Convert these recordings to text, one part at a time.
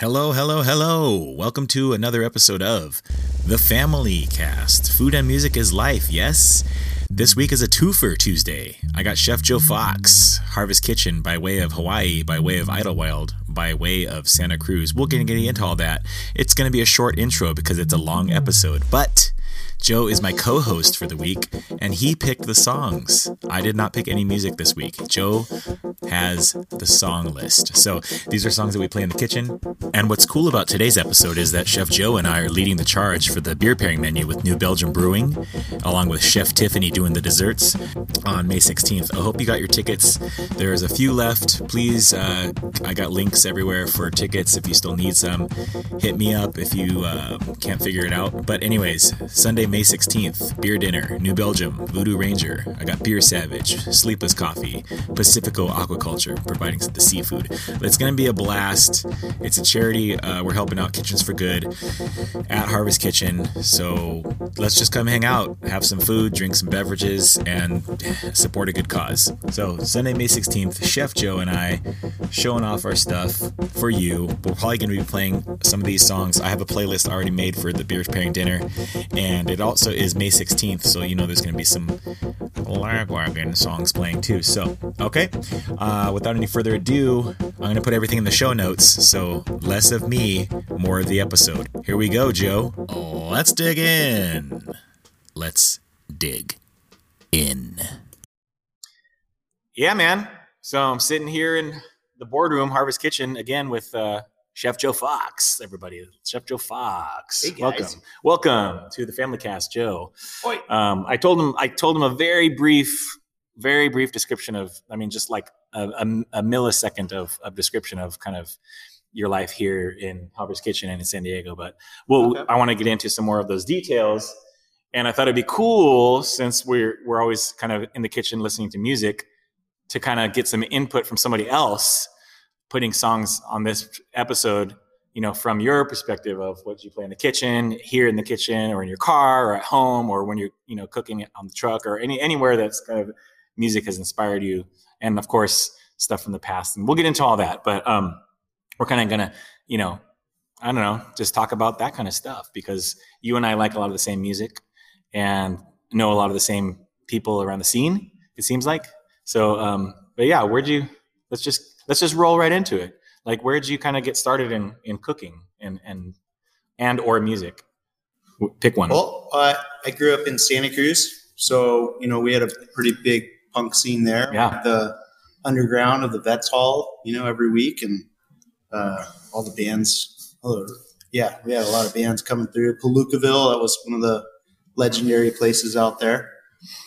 Hello, hello, hello. Welcome to another episode of The Family Cast. Food and music is life, yes? This week is a twofer Tuesday. I got Chef Joe Fox, Harvest Kitchen by way of Hawaii, by way of Idlewild, by way of Santa Cruz. We'll get into all that. It's going to be a short intro because it's a long episode, but Joe is my co host for the week, and he picked the songs. I did not pick any music this week. Joe has the song list. So these are songs that we play in the kitchen. And what's cool about today's episode is that Chef Joe and I are leading the charge for the beer pairing menu with New Belgium Brewing, along with Chef Tiffany doing the desserts on May 16th. I hope you got your tickets. There's a few left. Please, uh, I got links everywhere for tickets if you still need some. Hit me up if you uh, can't figure it out. But, anyways, Sunday, May 16th, beer dinner, New Belgium, Voodoo Ranger. I got Beer Savage, Sleepless Coffee, Pacifico Aquaculture, providing the seafood. It's going to be a blast. It's a charity. Uh, we're helping out Kitchens for Good at Harvest Kitchen. So let's just come hang out, have some food, drink some beverages, and support a good cause. So Sunday, May 16th, Chef Joe and I showing off our stuff for you. We're probably going to be playing some of these songs. I have a playlist already made for the beer pairing dinner, and it it also is May 16th, so you know there's going to be some Lagwagon songs playing too. So, okay, uh, without any further ado, I'm going to put everything in the show notes. So, less of me, more of the episode. Here we go, Joe. Let's dig in. Let's dig in. Yeah, man. So, I'm sitting here in the boardroom, Harvest Kitchen, again with. Uh, Chef Joe Fox, everybody. Chef Joe Fox. Hey welcome. Welcome to the Family Cast, Joe. Um, I told him I told him a very brief, very brief description of, I mean, just like a, a, a millisecond of, of description of kind of your life here in Harvest Kitchen and in San Diego. But well, okay. I want to get into some more of those details. And I thought it'd be cool since we're we're always kind of in the kitchen listening to music to kind of get some input from somebody else putting songs on this episode you know from your perspective of what you play in the kitchen here in the kitchen or in your car or at home or when you're you know cooking on the truck or any anywhere that's kind of music has inspired you and of course stuff from the past. And we'll get into all that but um we're kind of gonna you know i don't know just talk about that kind of stuff because you and i like a lot of the same music and know a lot of the same people around the scene it seems like. So um but yeah where'd you let's just let's just roll right into it. Like, where did you kind of get started in in cooking and and and or music? Pick one. Well, uh, I grew up in Santa Cruz, so you know we had a pretty big punk scene there. Yeah. The underground of the Vets Hall, you know, every week, and uh, all the bands. Oh, yeah, we had a lot of bands coming through. Palookaville, that was one of the legendary places out there.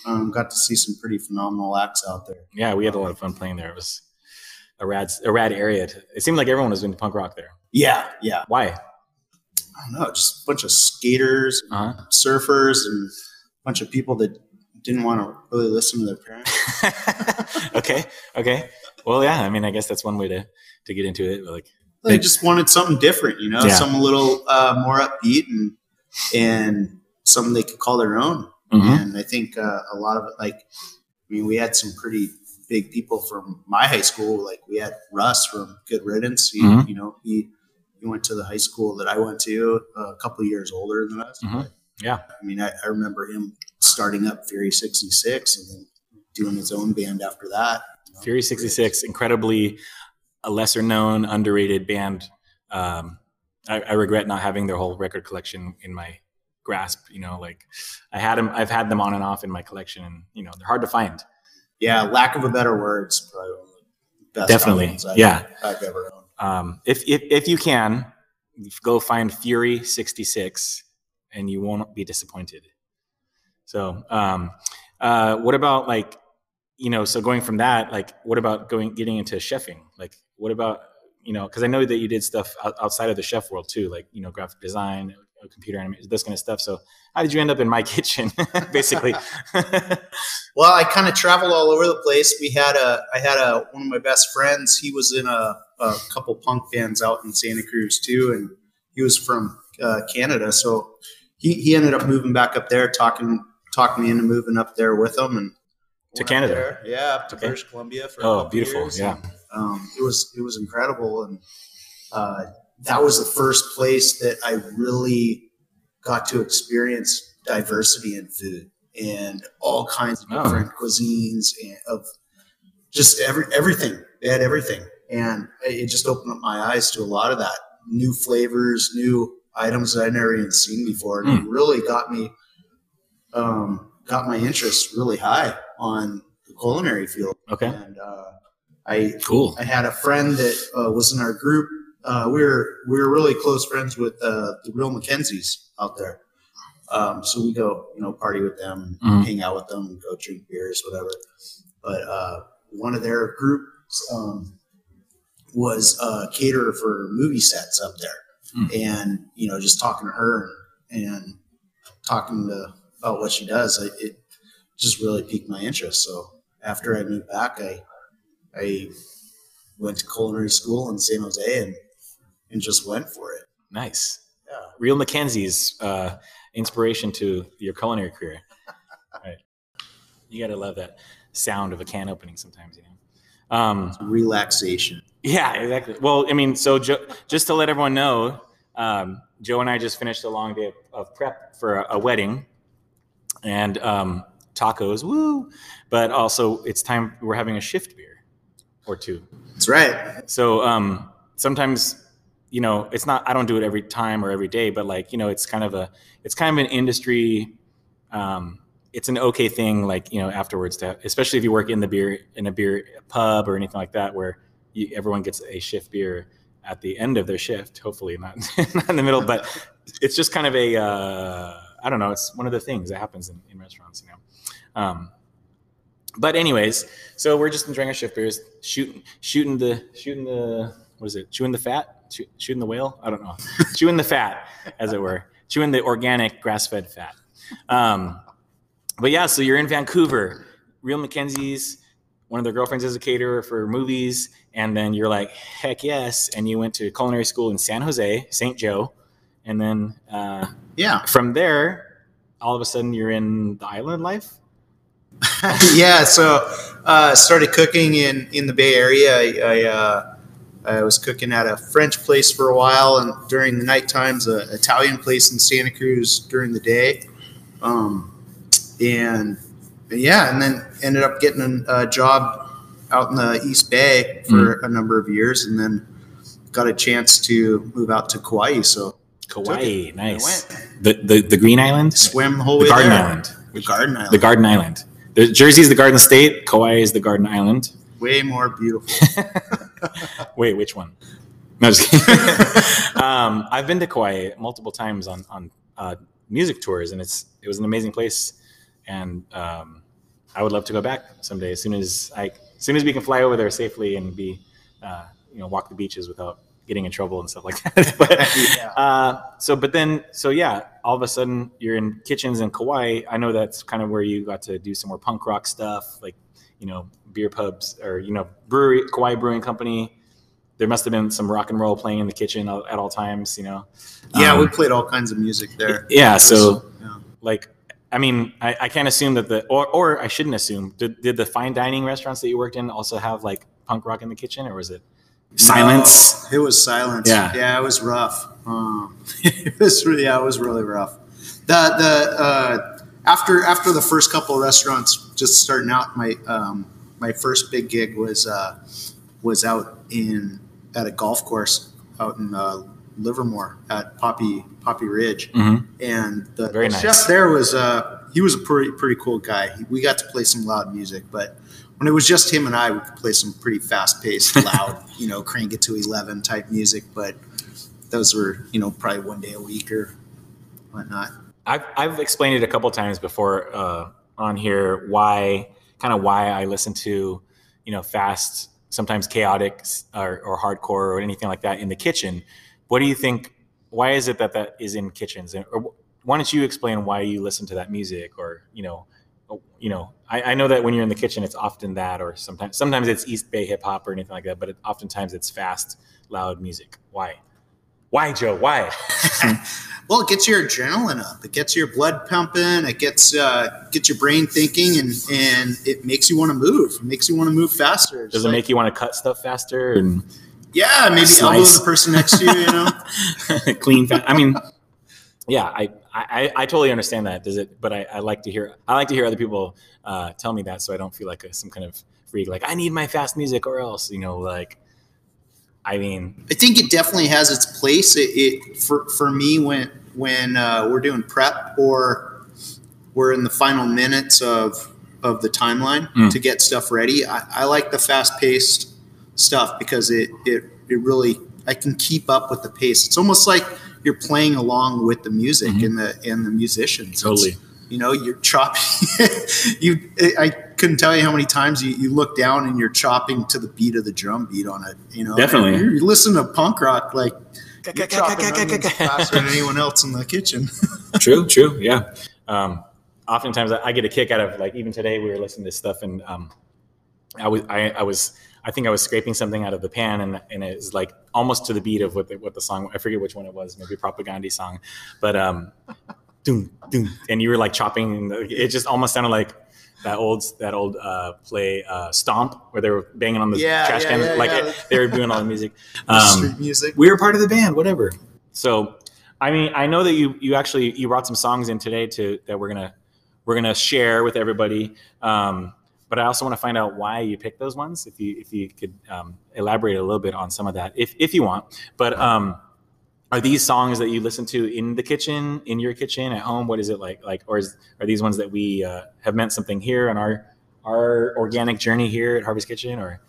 Um, got to see some pretty phenomenal acts out there. Yeah, we had a lot of fun playing there. It was a rad a rad area. To, it seemed like everyone was doing punk rock there. Yeah, yeah. Why? I don't know. Just a bunch of skaters, uh-huh. surfers, and a bunch of people that didn't want to really listen to their parents. okay, okay. Well, yeah. I mean, I guess that's one way to to get into it. Like they, just wanted something different, you know, yeah. something a little uh, more upbeat and and something they could call their own. Mm-hmm. And I think uh, a lot of it, like, I mean, we had some pretty big people from my high school. Like we had Russ from Good Riddance. He, mm-hmm. You know, he he went to the high school that I went to, a couple years older than us. Mm-hmm. Yeah, I mean, I, I, remember him starting up Fury sixty six and then doing his own band after that. You know? Fury sixty six, incredibly a lesser known, underrated band. Um, I, I regret not having their whole record collection in my grasp. You know, like I had them, I've had them on and off in my collection, and you know they're hard to find yeah, lack of a better words, probably definitely. I've, yeah, I've ever owned. Um, if, if if you can, go find Fury sixty six, and you won't be disappointed. So, um, uh, what about like, you know, so going from that, like, what about going getting into chefing? Like, what about you know, because I know that you did stuff outside of the chef world too, like you know, graphic design, computer animation, this kind of stuff. So how did you end up in my kitchen, basically? well, I kind of traveled all over the place. We had a, I had a, one of my best friends. He was in a, a couple punk bands out in Santa Cruz too. And he was from uh, Canada. So he, he ended up moving back up there, talking, talking me into moving up there with him and to Canada. Yeah. Up to okay. British Columbia for oh, beautiful. Years. Yeah. And, um, it was, it was incredible. And, uh, that was the first place that I really got to experience diversity in food and all kinds of oh. different cuisines and of just every everything. They had everything, and it just opened up my eyes to a lot of that new flavors, new items that I never even seen before, and mm. it really got me um, got my interest really high on the culinary field. Okay, and uh, I cool. I had a friend that uh, was in our group. Uh, we were we were really close friends with uh, the Real McKenzies out there. Um, so we go, you know, party with them, mm. hang out with them, go drink beers, whatever. But uh, one of their groups um, was a caterer for movie sets up there, mm. and you know, just talking to her and, and talking to about what she does, it, it just really piqued my interest. So after I moved back, I I went to culinary school in San Jose and and just went for it. Nice. Yeah. Real McKenzie's uh, inspiration to your culinary career. right. You got to love that sound of a can opening sometimes, you know. Um, relaxation. Yeah, exactly. Well, I mean, so jo- just to let everyone know, um, Joe and I just finished a long day of, of prep for a, a wedding, and um, tacos, woo! But also, it's time we're having a shift beer or two. That's right. So um, sometimes, you know, it's not. I don't do it every time or every day, but like you know, it's kind of a, it's kind of an industry. Um, it's an okay thing, like you know, afterwards to, especially if you work in the beer in a beer pub or anything like that, where you, everyone gets a shift beer at the end of their shift. Hopefully, not not in the middle, but it's just kind of a. Uh, I don't know. It's one of the things that happens in, in restaurants, you know. Um, but anyways, so we're just enjoying our shift beers, shooting, shooting the, shooting the, what is it? Chewing the fat, Chew, shooting the whale. I don't know. chewing the fat, as it were, chewing the organic grass-fed fat. Um, but yeah, so you're in Vancouver. Real McKenzie's, one of their girlfriends is a caterer for movies, and then you're like, heck yes, and you went to culinary school in San Jose, St. Joe, and then uh, yeah, from there, all of a sudden you're in the island life. yeah, so uh, started cooking in in the Bay Area. I I, uh, I, was cooking at a French place for a while, and during the night times, an Italian place in Santa Cruz during the day. Um, and, yeah, and then ended up getting a, job out in the East Bay for mm. a number of years, and then got a chance to move out to Kauai. So Kauai, nice. The, the the Green Island, swim the whole the way Garden there. Island, the Garden Island, the Garden Island. The, Jersey's the Garden State. Kauai is the Garden Island. Way more beautiful. Wait, which one? No, just kidding. um, I've been to Kauai multiple times on on uh, music tours, and it's it was an amazing place, and um, I would love to go back someday as soon as I as soon as we can fly over there safely and be uh, you know walk the beaches without getting in trouble and stuff like that. but, yeah. uh, so, but then, so yeah, all of a sudden you're in kitchens in Kauai. I know that's kind of where you got to do some more punk rock stuff, like, you know, beer pubs or, you know, brewery, Kauai Brewing Company. There must have been some rock and roll playing in the kitchen at all times, you know? Yeah, um, we played all kinds of music there. Yeah. Was, so, yeah. like, I mean, I, I, can't assume that the, or, or I shouldn't assume, did, did the fine dining restaurants that you worked in also have like punk rock in the kitchen or was it? silence. No, it was silence. Yeah, yeah, it was rough. Um, it was yeah, it was really rough. The the uh, after after the first couple of restaurants just starting out, my um, my first big gig was uh, was out in at a golf course out in uh, Livermore at Poppy Poppy Ridge, mm-hmm. and the, the nice. chef there was uh, he was a pretty pretty cool guy. We got to play some loud music, but when it was just him and I, we could play some pretty fast paced, loud, you know, crank it to 11 type music. But those were, you know, probably one day a week or whatnot. I've, I've explained it a couple times before uh, on here why, kind of why I listen to, you know, fast, sometimes chaotic or, or hardcore or anything like that in the kitchen. What do you think? Why is it that that is in kitchens? Or why don't you explain why you listen to that music or, you know, oh, you know, I, I, know that when you're in the kitchen, it's often that, or sometimes sometimes it's East Bay hip hop or anything like that. But it, oftentimes it's fast, loud music. Why? Why, Joe? Why? well, it gets your adrenaline up. It gets your blood pumping. It gets uh, gets your brain thinking, and and it makes you want to move. It makes you want to move faster. Does it make you want to cut stuff faster? And Yeah, maybe elbow the person next to you. You know, clean. Fa- I mean, yeah, I, I I totally understand that. Does it? But I, I like to hear I like to hear other people uh, tell me that, so I don't feel like a, some kind of freak. Like I need my fast music, or else you know, like. I mean, I think it definitely has its place. It, it for for me when when uh, we're doing prep or we're in the final minutes of of the timeline mm. to get stuff ready. I, I like the fast paced stuff because it, it it really I can keep up with the pace. It's almost like you're playing along with the music mm-hmm. and the and the musicians. Totally. It's, you know, you're chopping. you, I couldn't tell you how many times you, you look down and you're chopping to the beat of the drum beat on it. You know, definitely. You listen to punk rock like you're chopping faster than anyone else in the kitchen. true, true, yeah. Um, oftentimes, I, I, get a kick out of like even today we were listening to stuff and um, I was I, I was I think I was scraping something out of the pan, and and was like almost to the beat of what the, what the song. I forget which one it was, maybe Propagandhi song, but um, doom doom, and you were like chopping. It just almost sounded like that old that old uh, play uh, Stomp, where they were banging on the yeah, trash yeah, can, yeah, like. It, they were doing all the music, um, street music. We were part of the band, whatever. So, I mean, I know that you you actually you brought some songs in today to that we're gonna we're gonna share with everybody. Um, but I also want to find out why you picked those ones. If you if you could um, elaborate a little bit on some of that, if if you want. But um, are these songs that you listen to in the kitchen, in your kitchen, at home? What is it like? Like, or is, are these ones that we uh, have meant something here on our our organic journey here at Harvest Kitchen, or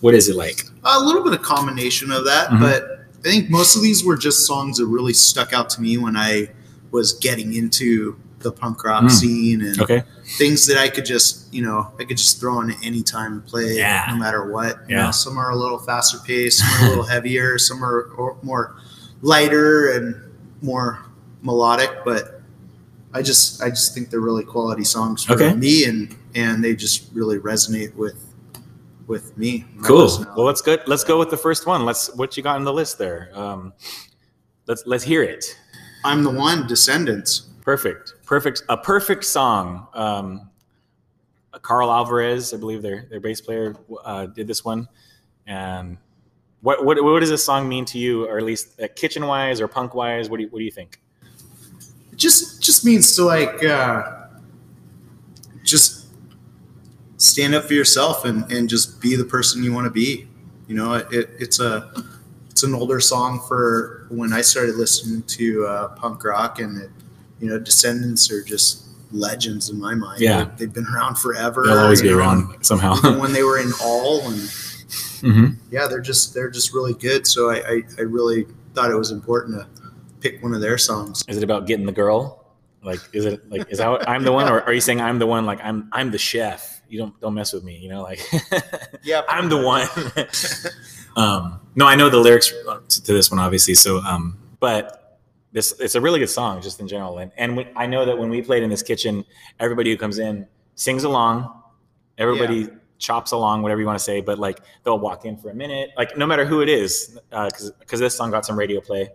what is it like? A little bit of combination of that, mm-hmm. but I think most of these were just songs that really stuck out to me when I was getting into the punk rock mm. scene and okay. things that I could just, you know, I could just throw on any time and play yeah. no matter what. You yeah. know, some are a little faster paced, some are a little heavier, some are more lighter and more melodic, but I just I just think they're really quality songs for okay. me and and they just really resonate with with me. Cool. Well, let's go. Let's go with the first one. Let's what you got on the list there. Um, let's let's hear it. I'm the one. Descendents. Perfect. Perfect. A perfect song. Um, Karl Alvarez, I believe their their bass player, uh, did this one. And what, what what does this song mean to you, or at least uh, kitchen wise or punk wise? What do you what do you think? It just just means to like uh, just stand up for yourself and, and just be the person you want to be. You know, it, it's a it's an older song for when I started listening to uh, punk rock, and it, you know, Descendents are just legends in my mind. Yeah, they, have been around forever. They'll always be know, around somehow. when they were in All, and mm-hmm. yeah, they're just they're just really good. So I, I, I really thought it was important to pick one of their songs. Is it about getting the girl? Like, is it like is that what, I'm the one, or are you saying I'm the one? Like I'm I'm the chef. You don't don't mess with me. You know, like yeah, I'm the one. um, no, I know the lyrics to this one, obviously. So, um, but this it's a really good song just in general and and we, i know that when we played in this kitchen everybody who comes in sings along everybody yeah. Chops along whatever you want to say but like they'll walk in for a minute like no matter who it is because uh, because this song got some radio play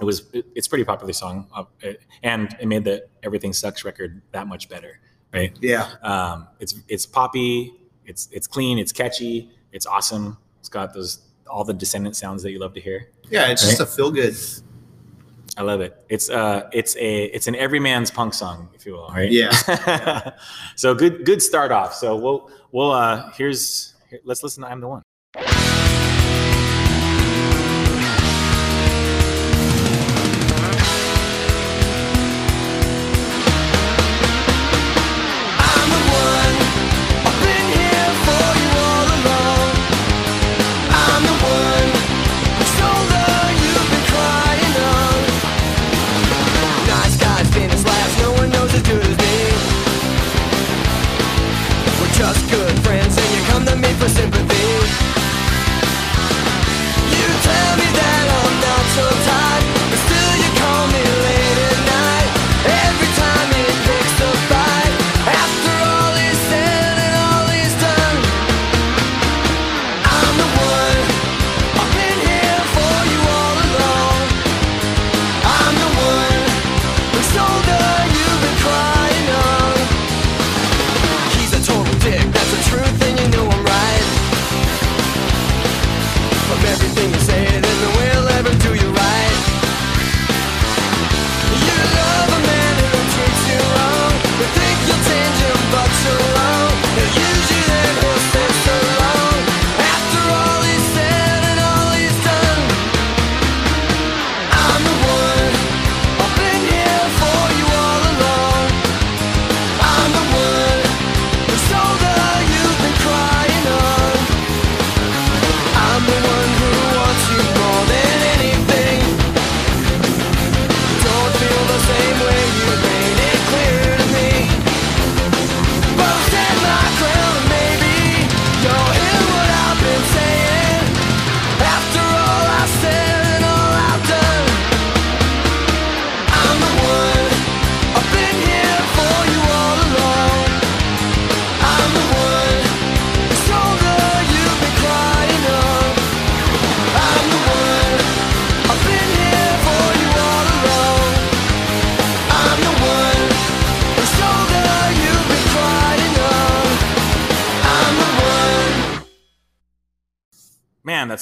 it was it, it's pretty popular song uh, it, and it made the everything sucks record that much better right yeah um, it's it's poppy it's it's clean it's catchy it's awesome it's got those all the descendant sounds that you love to hear yeah it's right? just a feel good I love it. It's uh it's a it's an everyman's punk song, if you will, right? Yeah. so good good start off. So we'll we'll uh here's here, let's listen to I'm the one.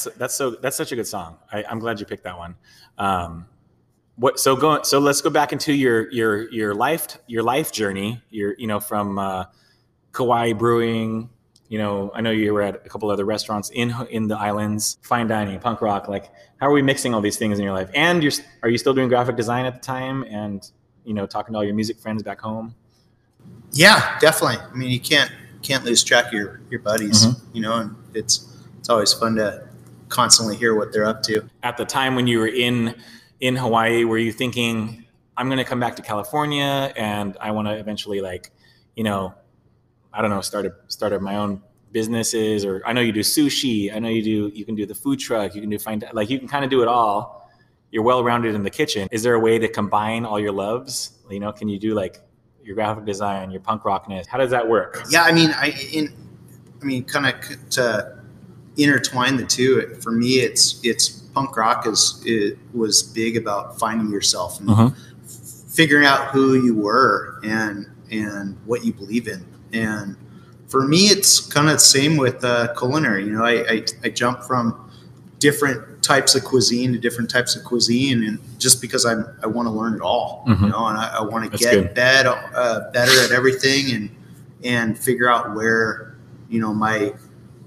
That's that's so that's such a good song. I, am glad you picked that one. Um, what so go so let's go back into your your your life your life journey. Your you know from uh, Kauai Brewing. You know, I know you were at a couple other restaurants in in the islands, fine dining, punk rock. Like, how are we mixing all these things in your life? And you're are you still doing graphic design at the time? And you know, talking to all your music friends back home. Yeah, definitely. I mean, you can't can't lose track of your your buddies. Mm-hmm. You know, and it's it's always fun to constantly hear what they're up to. At the time when you were in in Hawaii, were you thinking, I'm going to come back to California and I want to eventually like, you know, I don't know, start a start my own businesses or I know you do sushi. I know you do you can do the food truck, you can do find like you can kind of do it all. You're well rounded in the kitchen. Is there a way to combine all your loves? You know, can you do like your graphic design, your punk rockness? How does that work? Yeah, I mean, I in I mean kind of to intertwine the two. For me, it's it's punk rock is it was big about finding yourself and uh-huh. figuring out who you were and and what you believe in. And for me, it's kind of the same with uh, culinary. You know, I, I, I jump from different types of cuisine to different types of cuisine, and just because I'm I want to learn it all, mm-hmm. you know, and I, I want to get bed, uh, better at everything and and figure out where you know my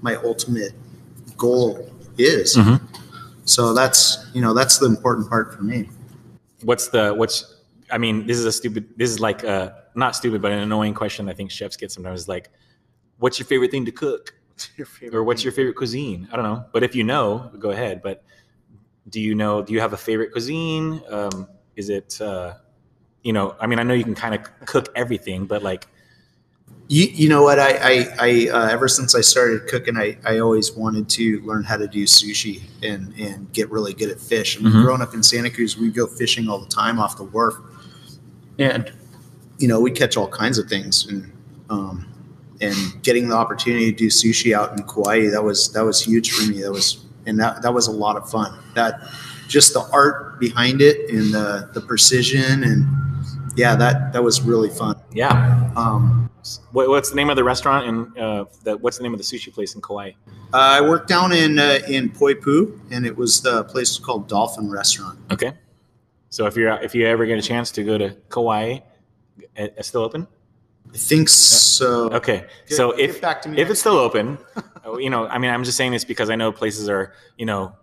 my ultimate goal is. Mm-hmm. So that's you know that's the important part for me. What's the what's I mean this is a stupid this is like a not stupid but an annoying question I think chefs get sometimes like what's your favorite thing to cook or what's your favorite cuisine I don't know but if you know go ahead but do you know do you have a favorite cuisine um, is it uh, you know I mean I know you can kind of cook everything but like you, you know what? I, I, I uh, ever since I started cooking, I, I always wanted to learn how to do sushi and, and get really good at fish. I mean, mm-hmm. growing up in Santa Cruz, we go fishing all the time off the wharf, and you know we catch all kinds of things. And um, and getting the opportunity to do sushi out in Kauai, that was that was huge for me. That was and that that was a lot of fun. That just the art behind it and the the precision and yeah, that that was really fun. Yeah. Um, what, what's the name of the restaurant and uh, the, what's the name of the sushi place in Kauai? Uh, I worked down in uh, in Poipu, and it was the place called Dolphin Restaurant. Okay. So if you're if you ever get a chance to go to Kauai, it's still open. I think so. Okay. Get, so if if it's still open, you know, I mean, I'm just saying this because I know places are, you know,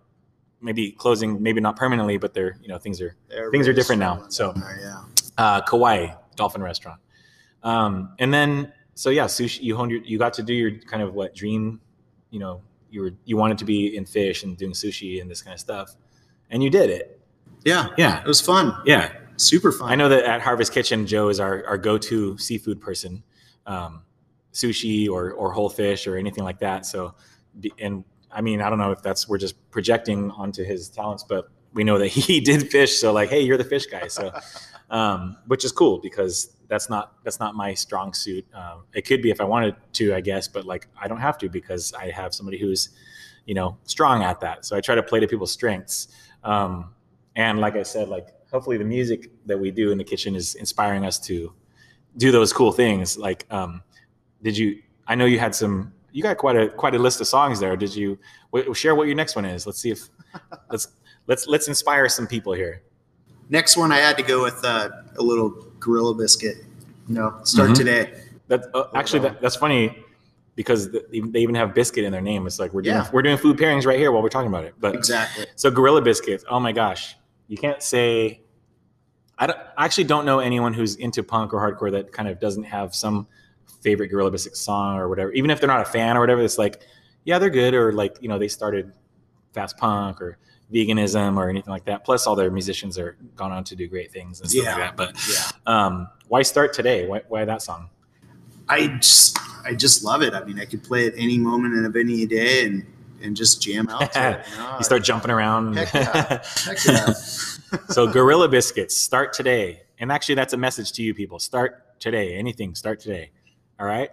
maybe closing, maybe not permanently, but they're, you know, things are Everybody's things are different now. So, there, yeah. Uh, Kauai Dolphin Restaurant. Um, and then, so yeah, sushi. You honed your, you got to do your kind of what dream, you know, you were you wanted to be in fish and doing sushi and this kind of stuff, and you did it. Yeah, yeah, it was fun. Yeah, super fun. I know that at Harvest Kitchen, Joe is our our go to seafood person, um, sushi or or whole fish or anything like that. So, and I mean, I don't know if that's we're just projecting onto his talents, but we know that he did fish. So like, hey, you're the fish guy. So, um, which is cool because that's not that's not my strong suit. Um, it could be if I wanted to, I guess, but like I don't have to because I have somebody who's, you know, strong at that. So I try to play to people's strengths. Um, and like I said, like hopefully the music that we do in the kitchen is inspiring us to do those cool things. Like, um, did you? I know you had some. You got quite a quite a list of songs there. Did you w- share what your next one is? Let's see if let's let's let's inspire some people here. Next one, I had to go with uh, a little Gorilla Biscuit. You know, start mm-hmm. today. That uh, actually that, that's funny because they even have biscuit in their name. It's like we're doing yeah. we're doing food pairings right here while we're talking about it. But exactly. So Gorilla Biscuits. Oh my gosh, you can't say. I, don't, I actually don't know anyone who's into punk or hardcore that kind of doesn't have some favorite Gorilla Biscuit song or whatever. Even if they're not a fan or whatever, it's like, yeah, they're good. Or like you know they started fast punk or veganism or anything like that. Plus, all their musicians are gone on to do great things and stuff yeah. like that. But yeah. um, why start today? Why, why, that song? I just I just love it. I mean, I could play it any moment of any day and and just jam out. it, you, know? you, start jumping around. Heck yeah. Heck yeah. so, Gorilla Biscuits, start today. And actually, that's a message to you people. Start today. Anything, start today. All right.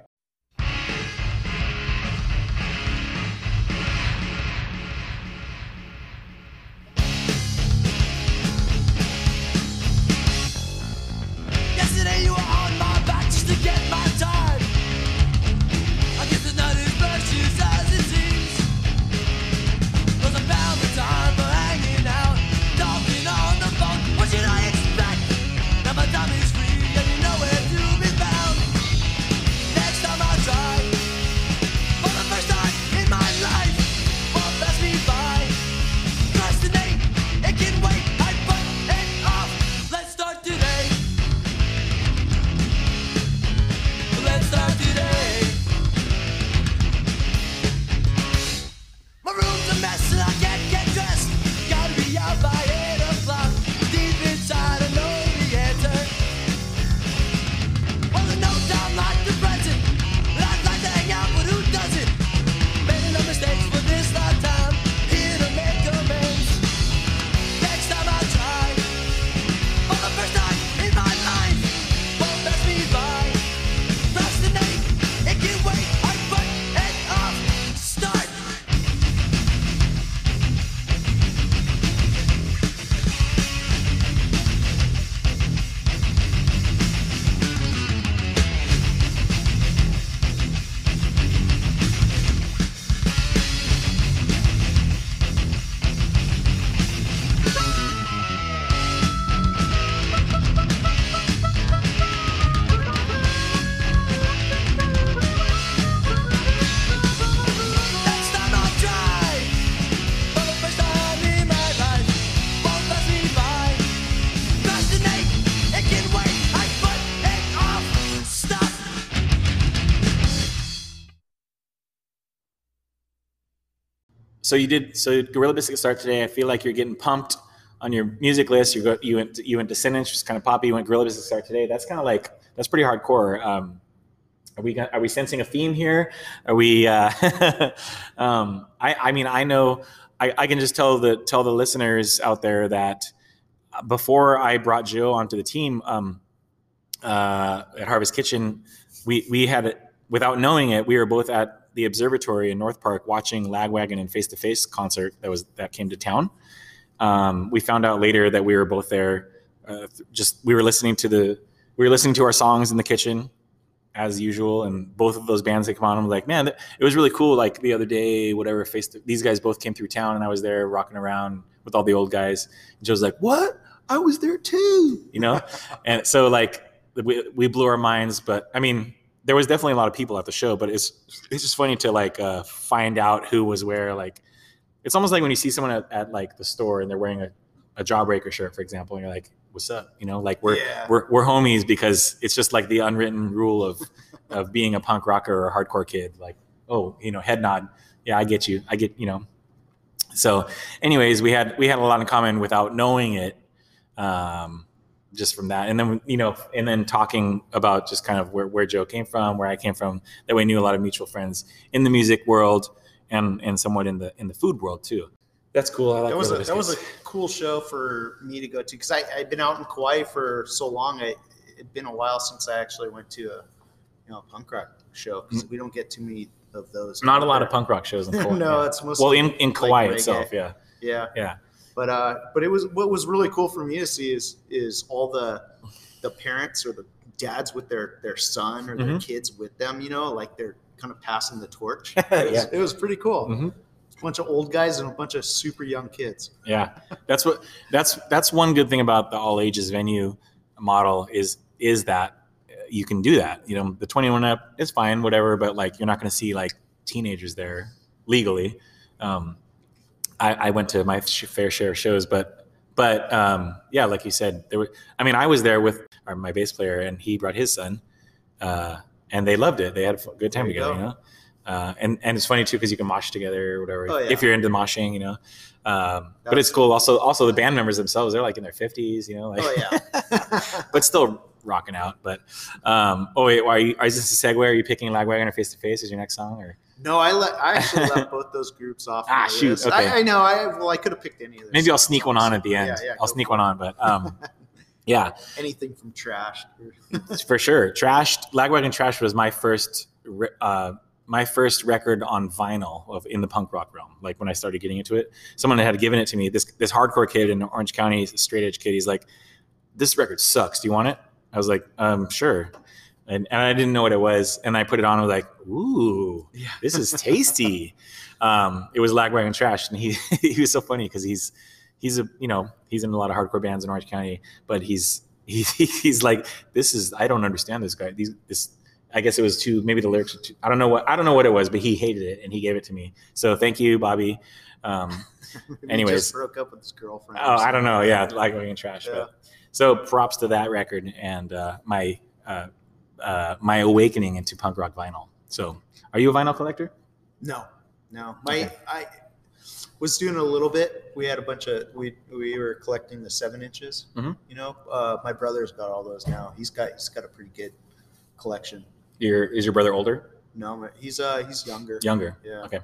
So you did so Gorilla Biscuit start today. I feel like you're getting pumped on your music list. You go you went you went Descendents, which is kind of poppy. You went Gorilla Biscuit start today. That's kind of like that's pretty hardcore. Um, are we are we sensing a theme here? Are we? Uh, um, I I mean I know I, I can just tell the tell the listeners out there that before I brought Joe onto the team um, uh, at Harvest Kitchen, we we had it without knowing it, we were both at the observatory in North Park watching Lagwagon and Face to Face concert that was that came to town. Um, we found out later that we were both there. Uh, just we were listening to the we were listening to our songs in the kitchen as usual, and both of those bands that come on, I'm like, man, it was really cool. Like the other day, whatever. Face to, these guys both came through town, and I was there rocking around with all the old guys. And Joe's like, what? I was there too, you know? and so like we, we blew our minds, but I mean, there was definitely a lot of people at the show, but it's, it's just funny to like uh, find out who was where. Like, it's almost like when you see someone at, at like the store and they're wearing a, a jawbreaker shirt, for example, and you're like, what's up? You know, like we're, yeah. we're, we're homies because it's just like the unwritten rule of, of being a punk rocker or a hardcore kid. Like, oh, you know, head nod. Yeah, I get you. I get, you know. So anyways, we had, we had a lot in common without knowing it um, just from that. And then, you know, and then talking about just kind of where, where Joe came from, where I came from, that we knew a lot of mutual friends in the music world and, and somewhat in the, in the food world too. That's cool. I like that was a, that was a cool show for me to go to because I I'd been out in Kauai for so long. I, it'd been a while since I actually went to a you know punk rock show because mm-hmm. we don't get too many of those. Not a lot of punk rock shows in Kauai. no, yeah. it's mostly well in in Kauai like itself. Yeah, yeah, yeah. But uh, but it was what was really cool for me to see is is all the the parents or the dads with their their son or their mm-hmm. kids with them. You know, like they're kind of passing the torch. It was, yeah. it was pretty cool. Mm-hmm. A bunch of old guys and a bunch of super young kids. Yeah, that's what that's that's one good thing about the all ages venue model is is that you can do that. You know, the 21 up is fine, whatever, but like you're not going to see like teenagers there legally. Um, I, I went to my fair share of shows, but but um, yeah, like you said, there were. I mean, I was there with our, my bass player, and he brought his son, uh, and they loved it. They had a good time you together, go. you know. Uh, and and it's funny too because you can mosh together or whatever oh, yeah. if you're into moshing, you know. Um, but it's cool. Also, also the band members themselves, they're like in their fifties, you know. Like, oh yeah. but still rocking out. But um, oh wait, are you? Is this a segue? Are you picking Lagwagon or Face to Face as your next song, or? No, I let I actually left both those groups off. ah, shoot. Okay. I, I, know. I well, I could have picked any of those. Maybe I'll sneak one on at the end. Yeah, yeah, I'll sneak one on, but um, yeah. Anything from trashed. for sure. Trashed. Lagwagon Trash was my first. Uh, my first record on vinyl of in the punk rock realm. Like when I started getting into it, someone had given it to me. This this hardcore kid in Orange County, straight edge kid. He's like, "This record sucks. Do you want it?" I was like, um, "Sure." And, and I didn't know what it was. And I put it on. I was like, "Ooh, yeah. this is tasty." um, it was Lagwagon Trash, and he he was so funny because he's he's a you know he's in a lot of hardcore bands in Orange County, but he's he, he's like, "This is I don't understand this guy. These this." I guess it was too maybe the lyrics. Are too, I don't know what I don't know what it was, but he hated it and he gave it to me. So thank you, Bobby. Um, anyways, broke up with his girlfriend. Oh, I don't know. Yeah, Lagwagon Trash. Yeah. But, so props to that record and uh, my uh, uh, my awakening into punk rock vinyl. So, are you a vinyl collector? No, no. My okay. I was doing a little bit. We had a bunch of we we were collecting the seven inches. Mm-hmm. You know, uh, my brother's got all those now. He's got he's got a pretty good collection. Your is your brother older? No, he's uh he's younger. Younger. Yeah. Okay.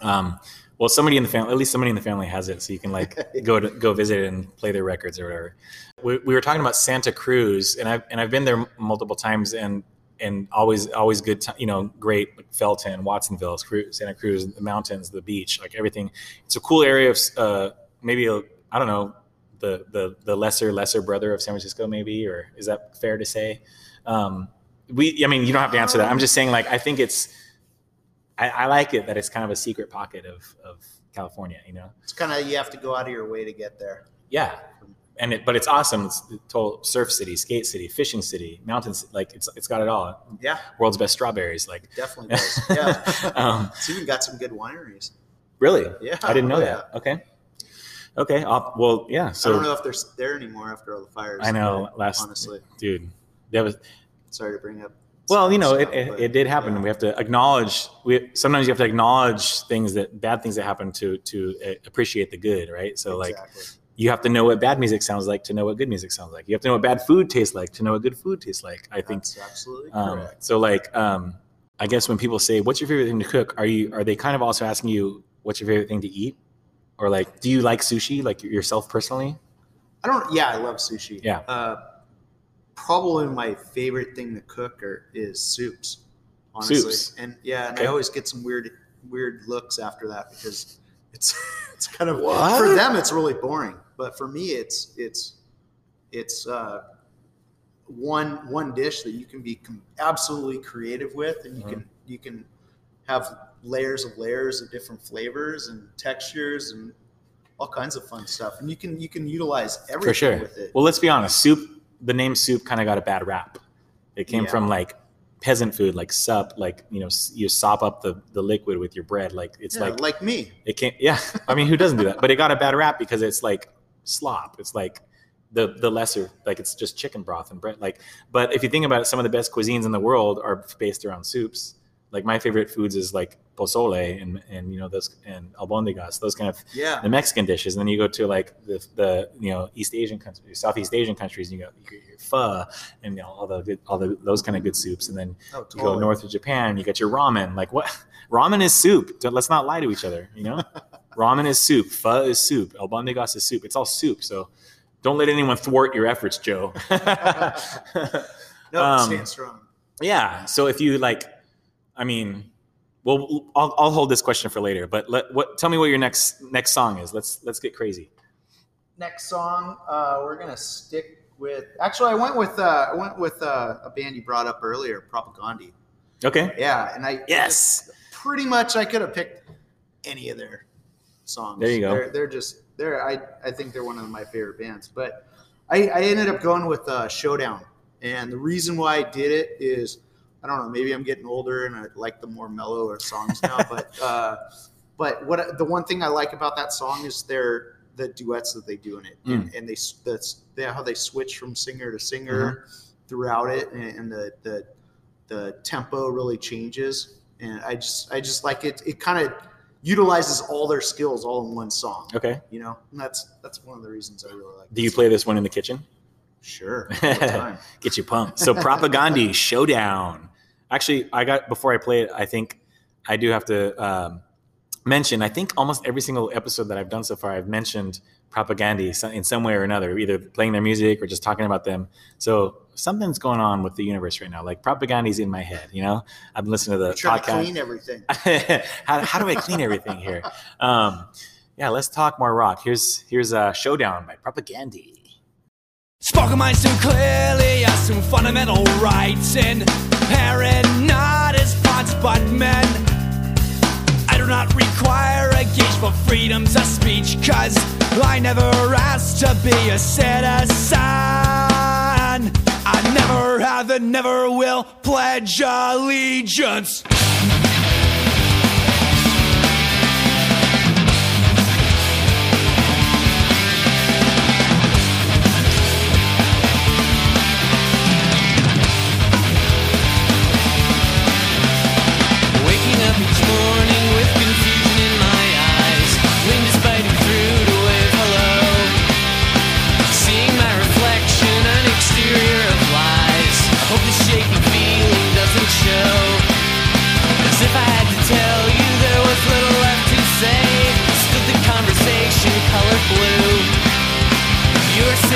Um, well, somebody in the family, at least somebody in the family has it, so you can like go to go visit it and play their records or whatever. We, we were talking about Santa Cruz, and I've and I've been there multiple times, and and always always good, you know, great like Felton, Watsonville, Santa Cruz, the mountains, the beach, like everything. It's a cool area of uh, maybe I don't know the the the lesser lesser brother of San Francisco, maybe, or is that fair to say? Um, we, I mean, you don't have to answer that. I'm just saying, like, I think it's I, I, like it that it's kind of a secret pocket of, of California, you know? It's kind of, you have to go out of your way to get there. Yeah. And it, but it's awesome. It's total surf city, skate city, fishing city, mountains. Like it's, it's got it all. Yeah. World's best strawberries. Like definitely does. Yeah. um, it's even got some good wineries. Really? Yeah. I didn't know oh, that. Yeah. Okay. Okay. I'll, well, yeah. So I don't know if they're there anymore after all the fires. I know. Last, honestly, dude, that was. Sorry to bring up well, you know, it, it, it, did happen. Yeah. We have to acknowledge. We sometimes you have to acknowledge things that bad things that happen to to uh, appreciate the good, right? So exactly. like you have to know what bad music sounds like to know what good music sounds like. You have to know what bad food tastes like to know what good food tastes like. I think That's absolutely um, correct. So like, um, I guess when people say, "What's your favorite thing to cook?" Are you are they kind of also asking you, "What's your favorite thing to eat?" Or like, do you like sushi, like yourself personally? I don't. Yeah, I love sushi. Yeah. Uh, probably my favorite thing to cook are, is soups. Honestly, soups. and yeah, and okay. I always get some weird weird looks after that because it's it's kind of what? for them it's really boring, but for me it's it's it's uh, one one dish that you can be com- absolutely creative with, and you mm-hmm. can you can have layers of layers of different flavors and textures and all kinds of fun stuff. And you can you can utilize everything sure. with it. Well, let's be honest. Soup. The name soup kind of got a bad rap. It came yeah. from like peasant food, like sup, like you know, you sop up the the liquid with your bread. Like it's yeah, like like me. It can't. Yeah, I mean, who doesn't do that? But it got a bad rap because it's like slop. It's like the the lesser, like it's just chicken broth and bread. Like, but if you think about it, some of the best cuisines in the world are based around soups like my favorite foods is like pozole and and you know those and albondigas, those kind of yeah the Mexican dishes. And then you go to like the the you know East Asian countries, Southeast Asian countries, and you go your, your pho and you know all the good, all the those kind of good soups. And then oh, totally. you go north of Japan, you get your ramen. Like what? Ramen is soup. Let's not lie to each other. You know, ramen is soup. Pho is soup. Albondigas is soup. It's all soup. So don't let anyone thwart your efforts, Joe. no, um, stand strong. Yeah. So if you like I mean, well, I'll, I'll hold this question for later. But let what tell me what your next next song is. Let's let's get crazy. Next song, uh, we're gonna stick with. Actually, I went with uh, I went with uh, a band you brought up earlier, Propagandhi Okay. Yeah, and I yes, pretty much I could have picked any of their songs. There you go. They're, they're just they're I I think they're one of my favorite bands. But I, I ended up going with uh, Showdown, and the reason why I did it is I don't know. Maybe I'm getting older and I like the more mellow songs now. but uh, but what the one thing I like about that song is their the duets that they do in it, mm. and, and, they that's they, how they switch from singer to singer mm-hmm. throughout it, and, and, the the the tempo really changes. And I just I just like it. It kind of utilizes all their skills all in one song. Okay, you know, and that's that's one of the reasons I really like. Do you play this one in the kitchen? Sure. Get you pumped. So Propagandhi Showdown. Actually, I got before I play it. I think I do have to um, mention. I think almost every single episode that I've done so far, I've mentioned Propagandhi in some way or another, either playing their music or just talking about them. So something's going on with the universe right now. Like Propagandhi's in my head. You know, I've been listening to the podcast. To clean everything. how, how do I clean everything here? Um, yeah, let's talk more rock. Here's here's a showdown by Propagandhi. Spoken minds too clearly, assume fundamental rights inherent not as pots but men. I do not require a gauge for freedoms of speech, cause I never asked to be a citizen. I never have and never will pledge allegiance.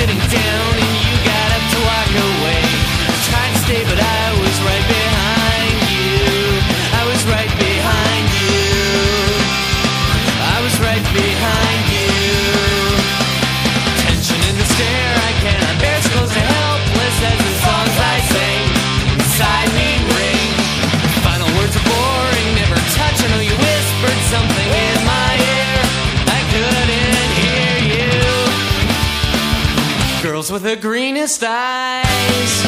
sitting down with the greenest eyes.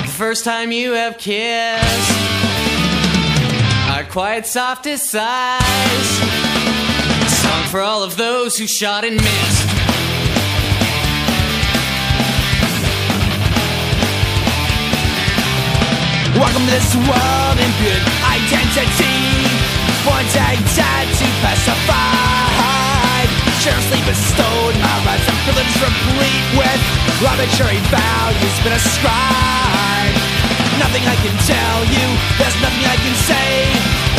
the First time you have kissed. Our quiet, softest sighs. Song for all of those who shot and missed. Welcome to this world in good identity. One day tattoo pacified. Generously bestowed, my rights and privileges replete with arbitrary values been ascribed. Nothing I can tell you, there's nothing I can say.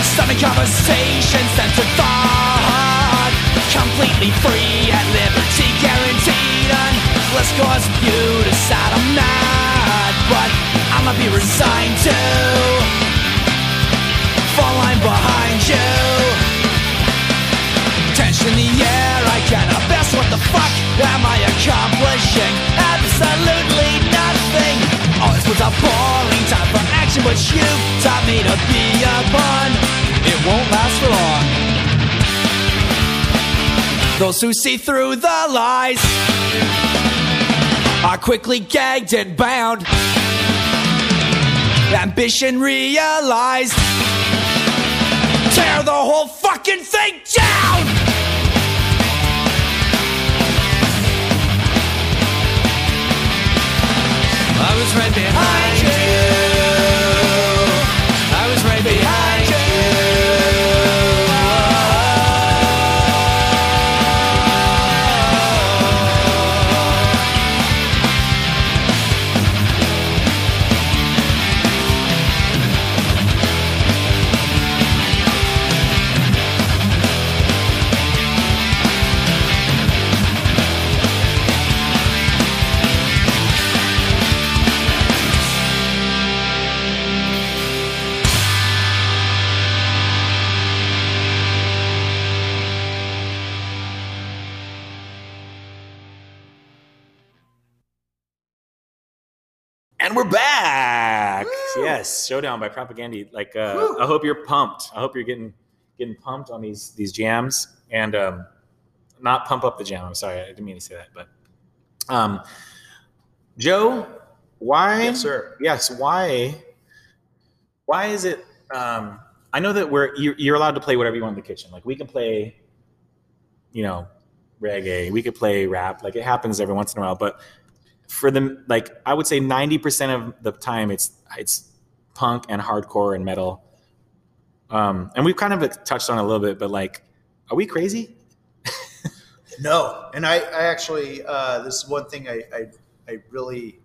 Stunning conversation, censored thought. Completely free at liberty, guaranteed. Unless cause you decide I'm not. But I'ma be resigned to fall line behind you. Tension in the air, I cannot best. What the fuck am I accomplishing? Absolutely nothing. All this was a boring time for action, but you taught me to be a bun. It won't last for long. Those who see through the lies are quickly gagged and bound. Ambition realized. Tear the whole fucking thing down! Was right behind you. And we're back. Yes, Showdown by Propagandhi. Like, uh, I hope you're pumped. I hope you're getting getting pumped on these these jams and um, not pump up the jam. I'm sorry, I didn't mean to say that. But um, Joe, why? Yes, sir. Yes, why? Why is it? Um, I know that we're you're, you're allowed to play whatever you want in the kitchen. Like we can play, you know, reggae. We could play rap. Like it happens every once in a while, but for them like i would say 90% of the time it's it's punk and hardcore and metal um and we've kind of touched on a little bit but like are we crazy No, and I, I actually uh, this is one thing I, I I really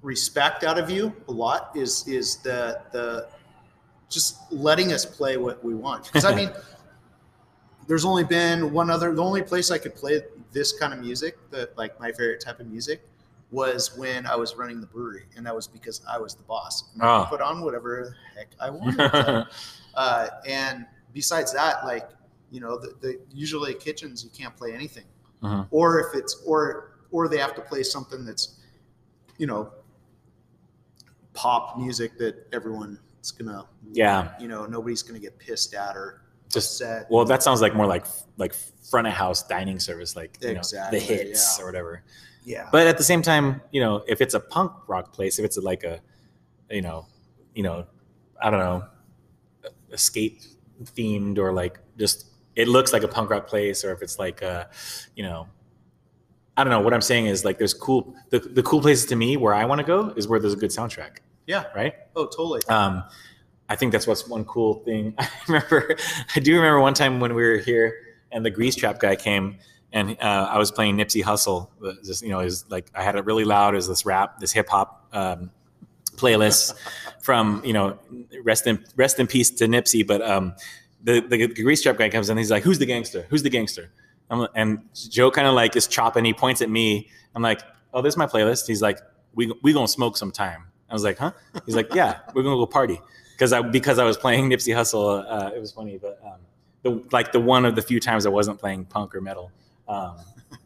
respect out of you a lot is is the the just letting us play what we want. Because I mean, there's only been one other. The only place I could play this kind of music, that like my favorite type of music, was when I was running the brewery, and that was because I was the boss. And I Oh. could put on whatever the heck I wanted. uh, and besides that, like you know, the, the usually kitchens you can't play anything, Mhm. or if it's or or they have to play something that's, you know, pop music that everyone's gonna, yeah you know, nobody's gonna get pissed at or just upset. well that sounds like more like like front of house dining service like you know, the hits yeah. or whatever yeah, but at the same time you know if it's a punk rock place if it's like a you know you know i don't know escape themed or like just it looks like a punk rock place or if it's like a you know i don't know what i'm saying is like there's cool the, the cool places to me where i want to go is where there's a good soundtrack yeah. right Oh, totally. um, I think that's what's one cool thing. I remember, I do remember one time when we were here and the Grease Trap guy came and uh, I was playing Nipsey Hussle. Just you know, is like I had it really loud as this rap, this hip hop um, playlist from you know, rest in rest in peace to Nipsey. But um, the the Grease Trap guy comes in, he's like, "Who's the gangster? Who's the gangster?" I'm, and Joe kind of like is chopping. He points at me. I'm like, "Oh, this is my playlist." He's like, "We we gonna smoke sometime." I was like, "Huh?" He's like, "Yeah, we're gonna go party." Because I because I was playing Nipsey Hussle, uh, it was funny. But um, the like the one of the few times I wasn't playing punk or metal, um,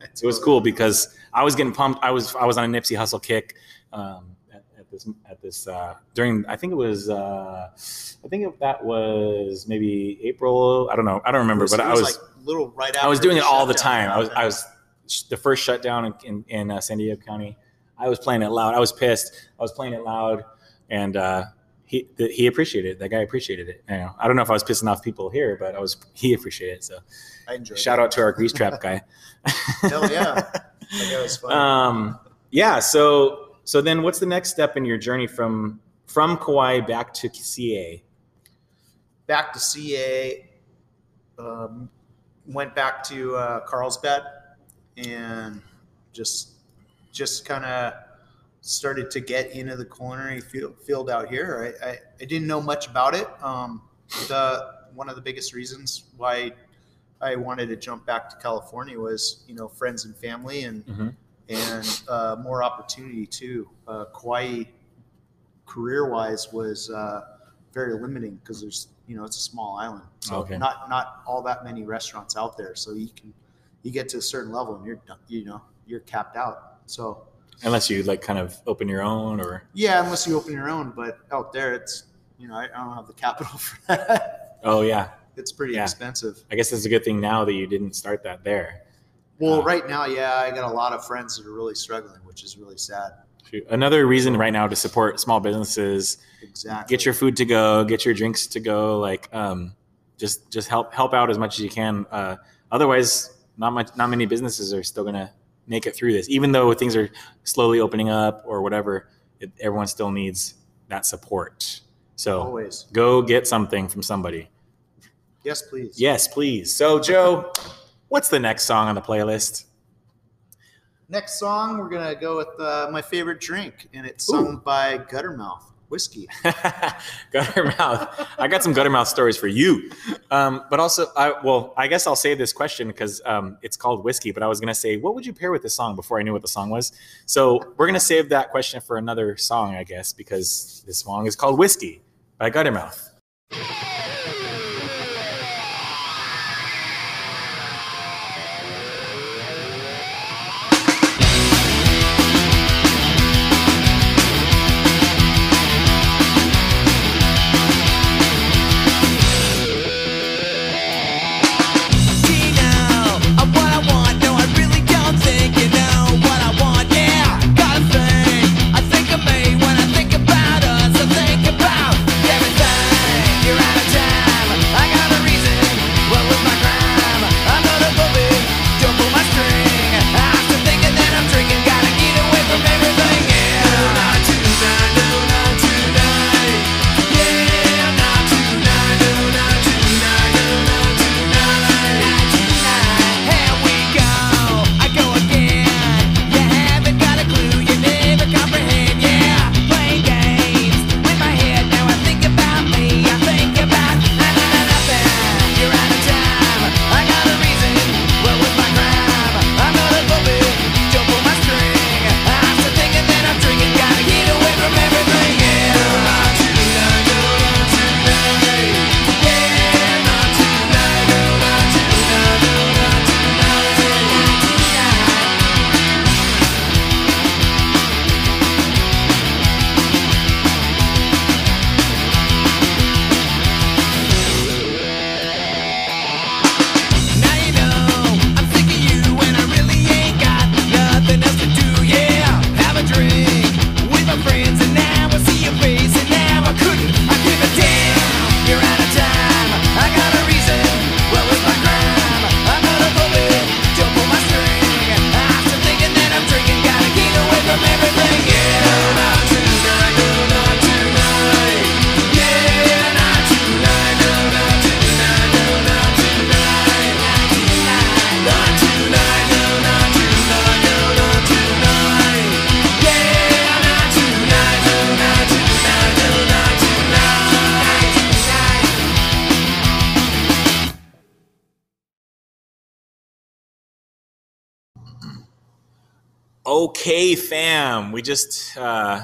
it was cool because I was getting pumped. I was I was on a Nipsey Hussle kick um, at, at this at this uh, during I think it was uh, I think it, that was maybe April. I don't know. I don't remember, It but I was like little right I was doing it all the time. I was I was the first shutdown in in, in uh, San Diego County. I was playing it loud. I was pissed. I was playing it loud, and uh, he th- he appreciated it. That guy appreciated it. You know, I don't know if I was pissing off people here, but I was he appreciated it. So I enjoyed shout it. out to our grease trap guy. Hell yeah. That was fun. um, yeah. So so then, what's the next step in your journey from from Kauai back to CA. Back to CA, um, went back to uh, Carlsbad, and just just kind of started to get into the culinary field, field out here. I, I, I, didn't know much about it. Um, the one of the biggest reasons why I wanted to jump back to California was you know friends and family and mm-hmm. and uh, more opportunity too. Uh, Kauai career wise was uh, very limiting because there's you know it's a small island, so okay. not not all that many restaurants out there. So you can you get to a certain level and you're done, you know you're capped out. So unless you like kind of open your own or yeah, unless you open your own, but out there it's you know I, I don't have the capital for that. Oh yeah, it's pretty yeah. expensive. I guess it's a good thing now that you didn't start that there. Well, uh, right now, yeah, I got a lot of friends that are really struggling, which is really sad. Another reason right now to support small businesses. Exactly. Get your food to go, get your drinks to go. Like, um, just just help help out as much as you can. Uh, otherwise, not much, not many businesses are still gonna make it through this, even though things are slowly opening up or whatever. It, everyone still needs that support. So Always. go get something from somebody. Yes, please. Yes, please. So, Joe, what's the next song on the playlist? Next song, we're gonna go with uh, my favorite drink, and it's sung Ooh. by Guttermouth whiskey. Guttermouth. I got some Guttermouth stories for you, um, but also, I well, I guess I'll say this question because um, it's called whiskey. But I was gonna say, what would you pair with this song before I knew what the song was? So we're gonna save that question for another song, I guess, because this song is called Whiskey by Guttermouth. Okay, We just uh,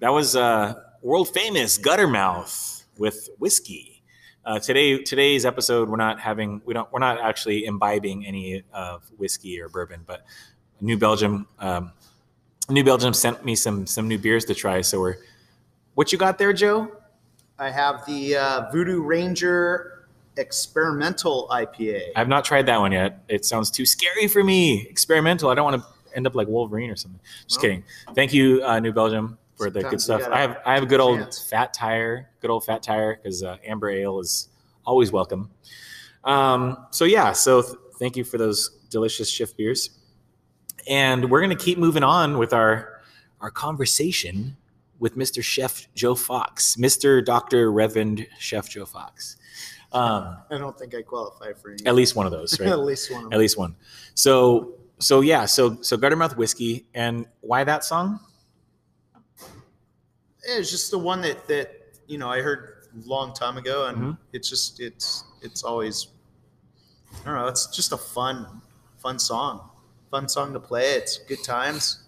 that was uh, world famous Guttermouth with whiskey. Uh, today, today's episode, we're not having we don't we're not actually imbibing any of whiskey or bourbon, but New Belgium, um, New Belgium sent me some some new beers to try. So we're what you got there, Joe? I have the uh, Voodoo Ranger Experimental IPA. I've not tried that one yet. It sounds too scary for me. Experimental. I don't want to end up like Wolverine or something. Just well, kidding. Thank you, uh, New Belgium, for the good stuff. I have I have a good old chance. fat tire, good old fat tire, because uh, amber ale is always welcome. Um, so yeah, so th- thank you for those delicious shift beers, and we're gonna keep moving on with our our conversation with Mr. Chef Joe Fox, Mr. Doctor Reverend Chef Joe Fox. Um, I don't think I qualify for any. at least one of those, right? At least one. Of at least one. So so yeah, so so Guttermouth whiskey, and why that song? It's just the one that that you know I heard a long time ago, and Mhm. it's just it's it's always I don't know. It's just a fun fun song, fun song to play. It's good times,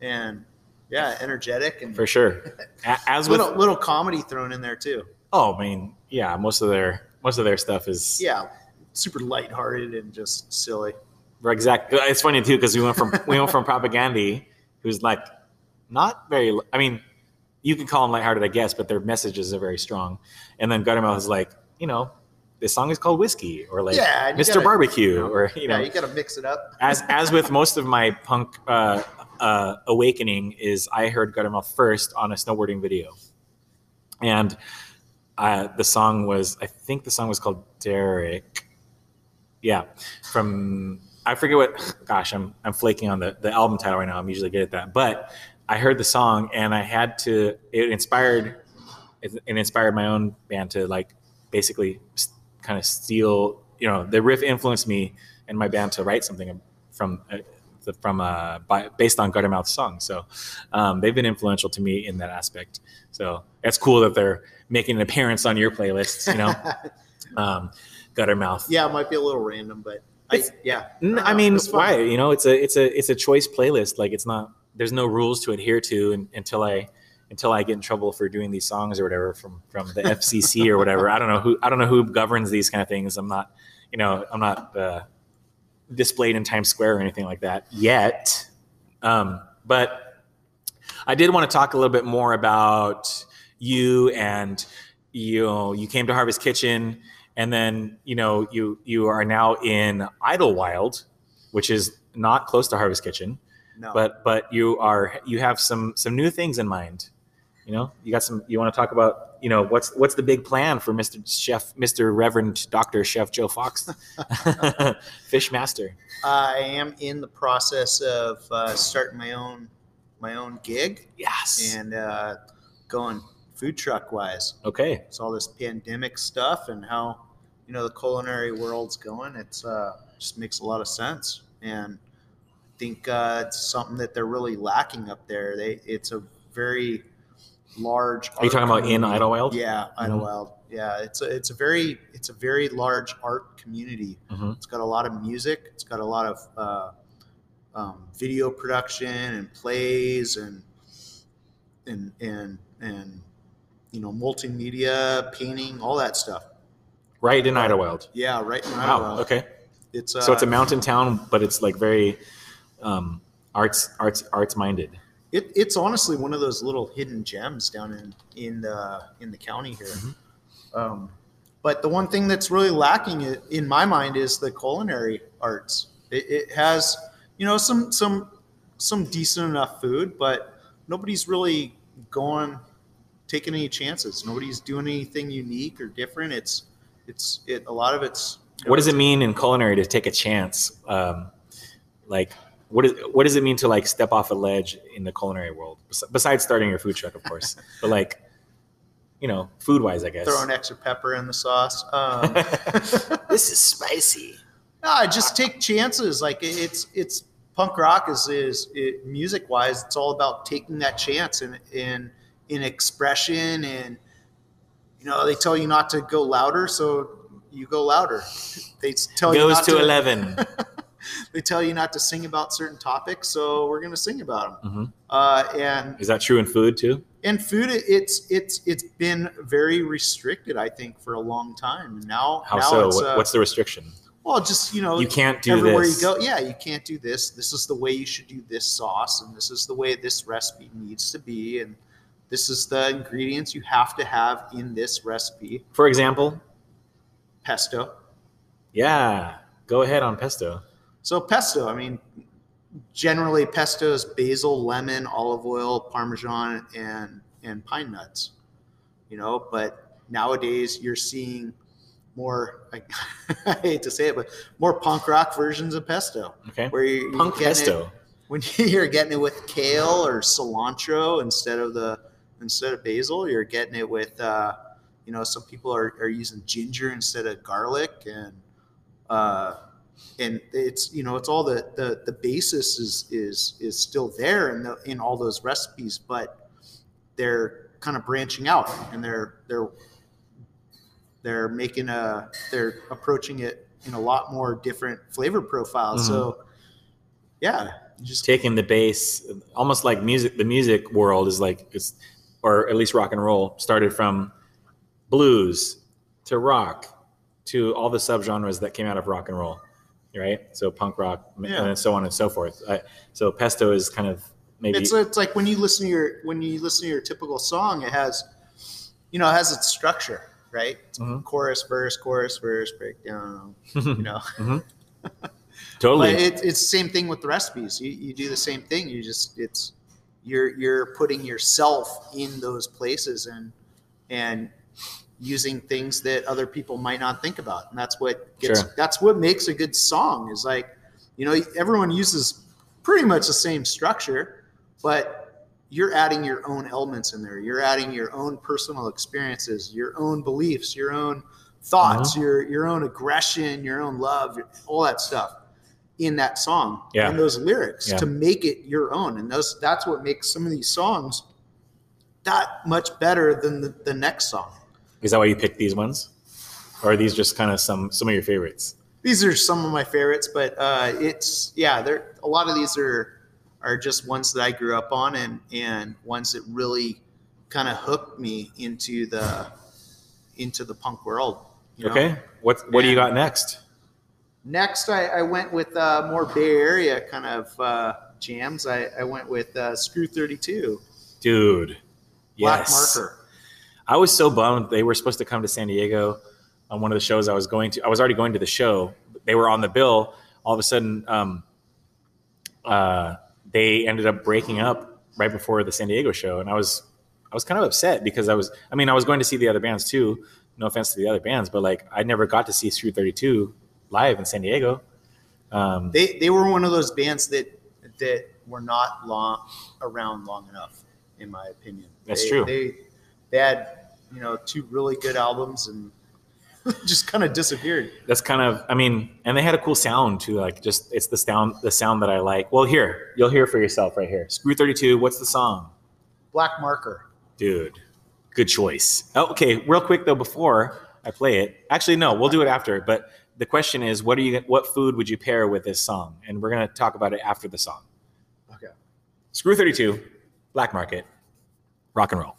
and yeah, energetic and For sure. As with little little comedy thrown in there too. oh, I mean, yeah, most of their most of their stuff is Yeah, super lighthearted and just silly. Exact. It's funny too because we went from we went from Propagandhi, who's like not very. I mean, you can call them lighthearted, I guess, but their messages are very strong. And then Guttermouth is like, you know, this song is called Whiskey, or like Yeah, Mr. gotta- Barbecue, or you know, yeah, you got to mix it up. as as with most of my punk uh, uh, awakening is I heard Guttermouth first on a snowboarding video, and uh, the song was I think the song was called Derek, yeah, from I forget what. Gosh, I'm I'm flaking on the the album title right now. I'm usually good at that, but I heard the song and I had to. It inspired it, inspired my own band to like basically kind of steal. You know, the riff influenced me and my band to write something from uh, from uh, by, based on Guttermouth's song. So um, they've been influential to me in that aspect. So it's cool that they're making an appearance on your playlists. You know, um, Guttermouth. yeah, it might be a little random, but I, yeah. I mean, it's why? You know, it's a it's a it's a choice playlist. Like it's not. There's no rules to adhere to un until I until I get in trouble for doing these songs or whatever from from the FCC or whatever. I don't know who I don't know who governs these kind of things. I'm not. You know, I'm not uh, displayed in Times Square or anything like that yet. Um, but I did want to talk a little bit more about you and you know you came to Harvest Kitchen and then you know you you are now in Idyllwild, which is not close to Harvest Kitchen, No. but but you are you have some some new things in mind. You know, you got some. You want to talk about you know what's what's the big plan for Mister Chef, Mister Reverend Doctor Chef Joe Fox, Fish Master. I am in the process of uh, starting my own my own gig Yes. and uh, going food truck wise. okay. It's all this pandemic stuff and how you know the culinary world's going. It's uh, just makes a lot of sense, and I think uh, it's something that they're really lacking up there. They it's a very large. Are you talking about in Idyllwild? Yeah, Idyllwild. Yeah, it's a it's a very it's a very large art community. Mhm. It's got a lot of music. It's got a lot of uh, um, video production and plays and and and and you know multimedia painting, all that stuff. Right in Idyllwild. Yeah, right in Wow. Idyllwild. Okay. It's uh, So it's a mountain town, but it's like very um, arts arts arts minded. it, it's honestly one of those little hidden gems down in in the in the county here. Mm-hmm. Um, but the one thing that's really lacking in my mind is the culinary arts. It, it has you know some some some decent enough food, but nobody's really going taking any chances. Nobody's doing anything unique or different. It's it's it a lot of it's What does it mean in culinary to take a chance? Um, like, what is what does it mean to like step off a ledge in the culinary world? Besides starting your food truck, of course, but like, you know, food wise, I guess. throw an extra pepper in the sauce. Um, this is spicy. No, I just take chances. Like it's it's punk rock is is it, music wise. It's all about taking that chance in in in expression and you know they tell you not to go louder, so you go louder. They tell you Goes not to eleven. They tell you not to sing about certain topics, so we're going to sing about them. Mhm. Uh, and Is that true in food too? and food, it- it's it's it's been very restricted, I think, for a long time. And now, How now so? uh, what's the restriction? well, just you know, You can't do everywhere this. you go. Yeah, you can't do this. This is the way you should do this sauce, and this is the way this recipe needs to be, and this is the ingredients you have to have in this recipe. For example, Pesto. yeah, go ahead on pesto. So pesto, I mean, generally pesto is basil, lemon, olive oil, parmesan, and and pine nuts. You know, but nowadays you're seeing more. I, I hate to say it, but more punk rock versions of pesto, Okay. where you Punk getting it- pesto. when you're getting it with kale or cilantro instead of the instead of basil, you're getting it with uh, you know some people are, are using ginger instead of garlic and uh, and it's you know it's all the the, the basis is is is still there in the in all those recipes, but they're kind of branching out and they're they're they're making a they're approaching it in a lot more different flavor profiles. Mm-hmm. So yeah, just taking the base almost like music the music world is like it's or at least rock and roll started from blues to rock to all the subgenres that came out of rock and roll right? So punk rock yeah. and so on and so forth. I, so pesto is kind of maybe it's, it's like when you listen to your when you listen to your typical song it has you know it has its structure right? Mm-hmm. chorus verse chorus verse breakdown you know? Mm-hmm. totally. It, it's the same thing with the recipes. You, you do the same thing. You just it's you're you're putting yourself in those places and and using things that other people might not think about and that's what gets sure. that's what makes a good song is like you know everyone uses pretty much the same structure but you're adding your own elements in there you're adding your own personal experiences your own beliefs your own thoughts uh-huh. your your own aggression your own love all that stuff in that song yeah. and those lyrics yeah. to make it your own and those that's what makes some of these songs that much better than the, the next song is that why you picked these ones, or are these just kind of some some of your favorites? These are some of my favorites, but uh, it's yeah, there a lot of these are are just ones that I grew up on and and ones that really kind of hooked me into the into the punk world. You know? Okay, what what and do you got next? Next, I, I went with uh, more Bay Area kind of uh, jams. I, I went with uh, Screw Thirty Two. Dude, Black yes. Marker. I was so bummed they were supposed to come to San Diego on one of the shows I was going to. I was already going to the show. They were on the bill. All of a sudden, um, uh, they ended up breaking up right before the San Diego show, and I was I was kind of upset because I was. I mean, I was going to see the other bands too. No offense to the other bands, but like I never got to see Screw Thirty Two live in San Diego. Um, they they were one of those bands that that were not long around long enough, in my opinion. That's they, true. They they had you know two really good albums and just kind of disappeared. That's kind of I mean, and they had a cool sound too. Like just it's the sound the sound that I like. Well, here you'll hear for yourself right here. Screw Thirty Two. What's the song? Black Marker. Dude, good choice. Oh, okay, real quick though, before I play it, actually no, we'll do it after. But the question is, what are you? What food would you pair with this song? And we're gonna talk about it after the song. Okay. Screw Thirty Two, Black Market, rock and roll.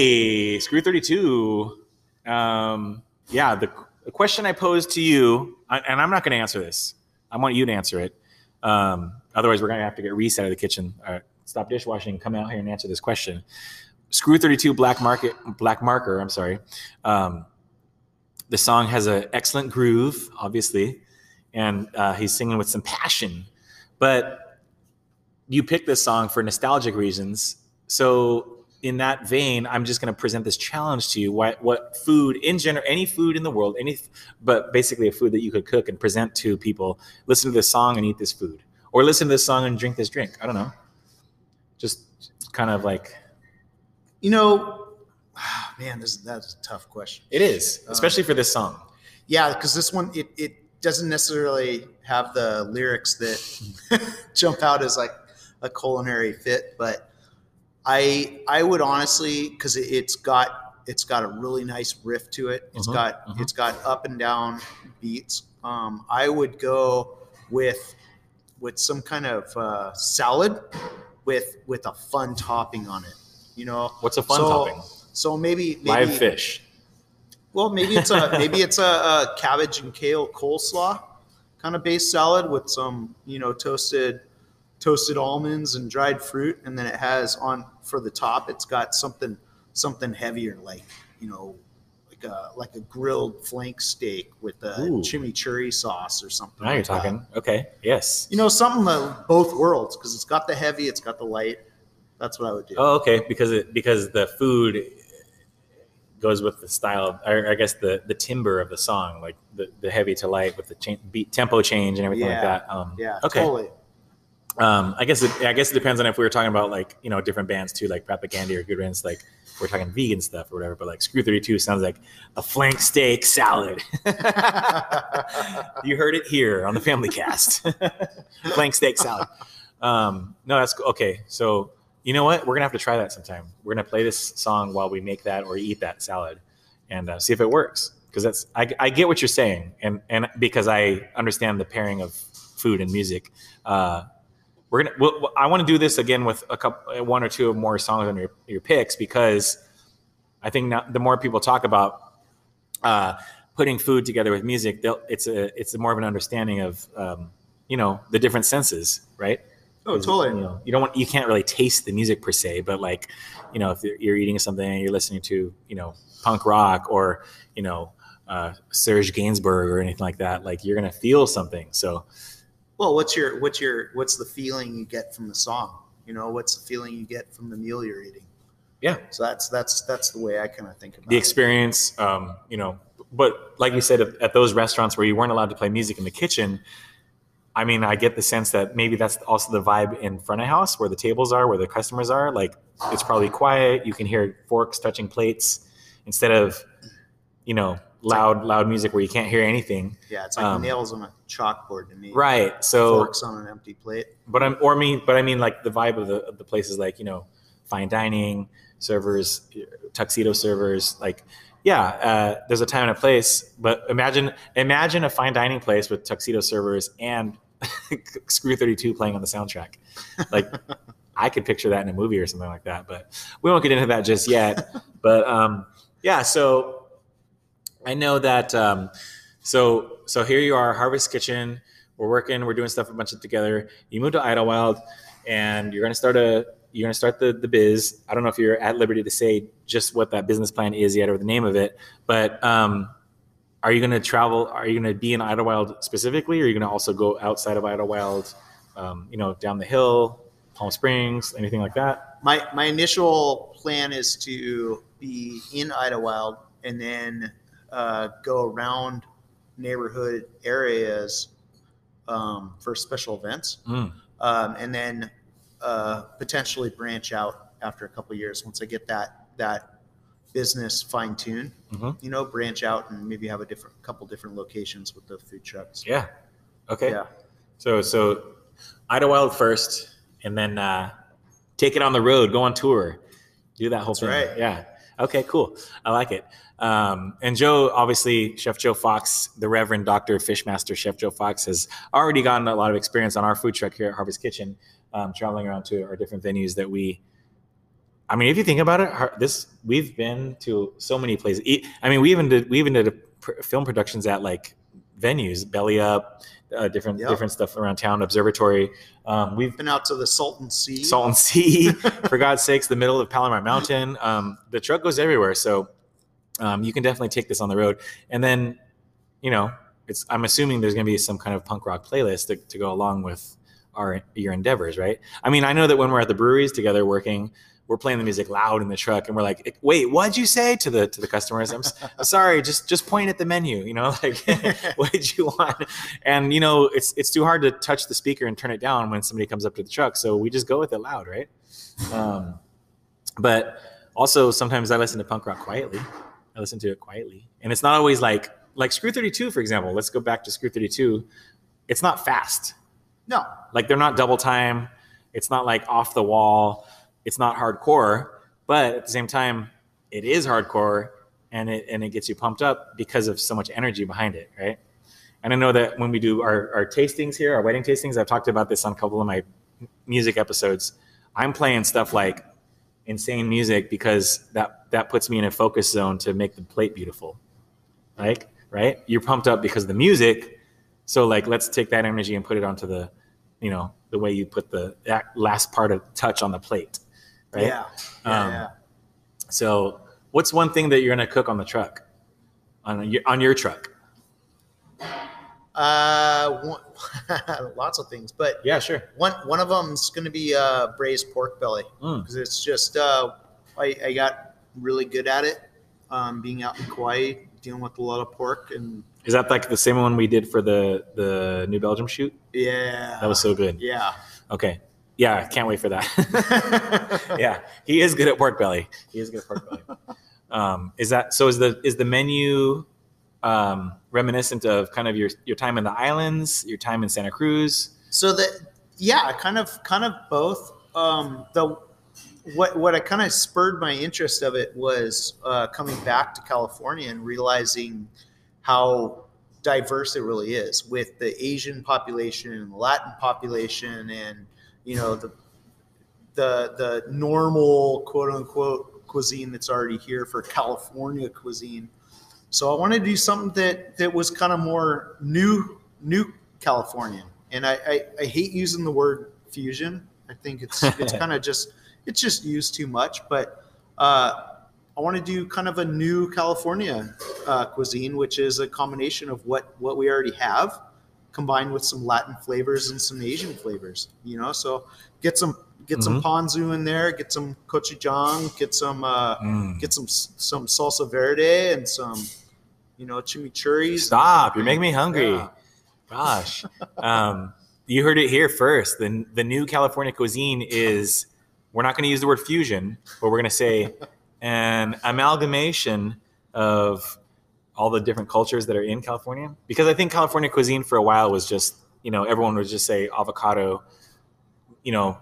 Okay, Screw 32. Um, yeah, the, the question I posed to you, and I'm not going to answer this. I want you to answer it. Um, otherwise, we're going to have to get reset of the kitchen. Stop dishwashing, come out here and answer this question. Screw 32 Black Market Black Marker, I'm sorry. Um, the song has an excellent groove, obviously, and uh, he's singing with some passion. But you picked this song for nostalgic reasons. So in that vein, I'm just going to present this challenge to you. What, what food in general, any food in the world, any, but basically a food that you could cook and present to people. Listen to this song and eat this food, or listen to this song and drink this drink. I don't know. Just kind of like, you know, man, this that's a tough question. It is, especially um, for this song. Yeah, because this one it it doesn't necessarily have the lyrics that jump out as like a culinary fit, but I I would honestly because it, has got it's got a really nice riff to it. It's uh-huh, got uh-huh. it's got up and down beats. Um, I would go with with some kind of uh, salad with with a fun topping on it. You know, what's a fun so, topping? So maybe, maybe live fish. Well, maybe it's a maybe it's a, a cabbage and kale coleslaw kind of base salad with some you know toasted toasted almonds and dried fruit, and then it has on for the top. It's got something something heavier, like you know, like a like a grilled flank steak with a Ooh. chimichurri sauce or something. Now like you're talking. That. Okay. Yes. You know, something of both worlds because it's got the heavy, it's got the light. That's what I would do. Oh, okay. Because it because the food goes with the style, or I guess the the timber of the song, like the, the heavy to light with the cha- beat tempo change and everything yeah. like that. Um, yeah. Okay. Totally. Um, I guess it, I guess it depends on if we were talking about like you know different bands too, like Propagandhi or Good Riddance, like we're talking vegan stuff or whatever. But like Screw Thirty Two sounds like a flank steak salad. you heard it here on the Family Cast, flank steak salad. Um, no, that's okay. So you know what? We're gonna have to try that sometime. We're gonna play this song while we make that or eat that salad, and uh, see if it works. Because that's I, I get what you're saying, and and because I understand the pairing of food and music. Uh, we're gonna. We'll, I want to do this again with a couple, one or two more songs on your your picks because I think now, the more people talk about uh, putting food together with music, it's a it's a more of an understanding of um, you know the different senses, right? Oh, totally. You know, you don't want you can't really taste the music per se, but like, you know, if you're eating something and you're listening to, you know, punk rock or you know, uh, Serge Gainsbourg or anything like that, like you're gonna feel something. So, well, what's your what's your what's the feeling you get from the song? You know, what's the feeling you get from the meal you're eating? Yeah. So that's that's that's the way I kind of think about it. the experience. Um, you know, but like you said, at those restaurants where you weren't allowed to play music in the kitchen, I mean, I get the sense that maybe that's also the vibe in front of house where the tables are, where the customers are. Like it's probably quiet. You can hear forks touching plates instead of, you know, loud like, loud music where you can't hear anything. Yeah, it's like um, nails on a chalkboard to me. Right. So forks on an empty plate. But I'm or I mean, but I mean like the vibe of the of the places like you know fine dining servers, tuxedo servers, like. Yeah, uh, there's a time and a place, but imagine imagine a fine dining place with tuxedo servers and Screw 32 playing on the soundtrack. Like I could picture that in a movie or something like that, but we won't get into that just yet. but um, yeah, so I know that. Um, so so here you are, Harvest Kitchen. We're working. We're doing stuff a bunch of together. You moved to Idyllwild, and you're gonna start a you're gonna start the the biz. I don't know if you're at liberty to say just what that business plan is yet or the name of it, but um, are you gonna travel? Are you gonna be in Idyllwild specifically, or are you gonna also go outside of Idyllwild? Um, you know, down the hill, Palm Springs, anything like that? My my initial plan is to be in Idyllwild and then uh, go around neighborhood areas um, for special events, mm. um, and then uh, potentially branch out after a couple years once I get that that business fine tuned. Mm-hmm. You know, branch out and maybe have a different couple different locations with the food trucks. Yeah. Okay. Yeah. So so Idyllwild first, and then uh, take it on the road, go on tour, do that whole That's thing. Right. Yeah. Okay. Cool. I like it. Um, and Joe, obviously, Chef Joe Fox, the Reverend Dr. Fishmaster Chef Joe Fox, has already gotten a lot of experience on our food truck here at Harvest Kitchen, um, traveling around to our different venues that we I mean, if you think about it, this we've been to so many places. I mean, we even did we even did a film productions at like venues, Belly Up, uh, different yep. different stuff around town, Observatory. Um, we've been out to the Salton Sea. Salton Sea, for God's sakes, the middle of Palomar Mountain. Um, the truck goes everywhere, so um, you can definitely take this on the road. And then, you know, it's I'm assuming there's going to be some kind of punk rock playlist to, to go along with our your endeavors, right? I mean, I know that when we're at the breweries together working, we're playing the music loud in the truck and we're like wait what'd you say? to the to the customers. I'm, I'm sorry just just point at the menu you know like what did you want? And you know it's it's too hard to touch the speaker and turn it down when somebody comes up to the truck so we just go with it loud right? Um, but also sometimes i listen to punk rock quietly. I listen to it quietly. And it's not always like like screw 32 for example. Let's go back to screw 32 it's not fast. No. Like they're not double time. It's not like off the wall it's not hardcore, but at the same time, it is hardcore and it and it gets you pumped up because of so much energy behind it, right? And I know that when we do our, our tastings here, our wedding tastings, I've talked about this on a couple of my music episodes. I'm playing stuff like insane music because that that puts me in a focus zone to make the plate beautiful. Like, right? You're pumped up because of the music. So like let's take that energy and put it onto the, you know, the way you put the that last part of touch on the plate right? Yeah. Yeah, um, yeah. So, what's one thing that you're going to cook on the truck, on your on your truck? Uh, one, lots of things, but yeah, sure. One one of them's going to be uh, braised pork belly because mm. it's just uh, I, I got really good at it. Um, being out in Kauai, dealing with a lot of pork and is that like the same one we did for the the New Belgium shoot? Yeah, that was so good. Yeah. Okay. Yeah, can't wait for that. yeah, he is good at pork belly. He is good at pork belly. Um, is that so? Is the is the menu um, reminiscent of kind of your your time in the islands, your time in Santa Cruz? So that yeah, kind of kind of both. Um, the what what I kind of spurred my interest of it was uh, coming back to California and realizing how diverse it really is with the Asian population and Latin population and you know the the the normal quote unquote cuisine that's already here for California cuisine. So I wanted to do something that that was kind of more new new Californian. And I, I, I hate using the word fusion. I think it's it's kind of just it's just used too much. But uh, I want to do kind of a new California uh, cuisine, which is a combination of what what we already have combined with some Latin flavors and some Asian flavors. You know, so get some get mm-hmm. some ponzu in there, get some gochujang, get some uh, mm. get some some salsa verde and some you know chimichurris. Stop! You're making me hungry. Yeah. Gosh, um, you heard it here first. the The new California cuisine is we're not going to use the word fusion, but we're going to say an amalgamation of all the different cultures that are in California? Because I think California cuisine for a while was just, you know, everyone would just say avocado, you know,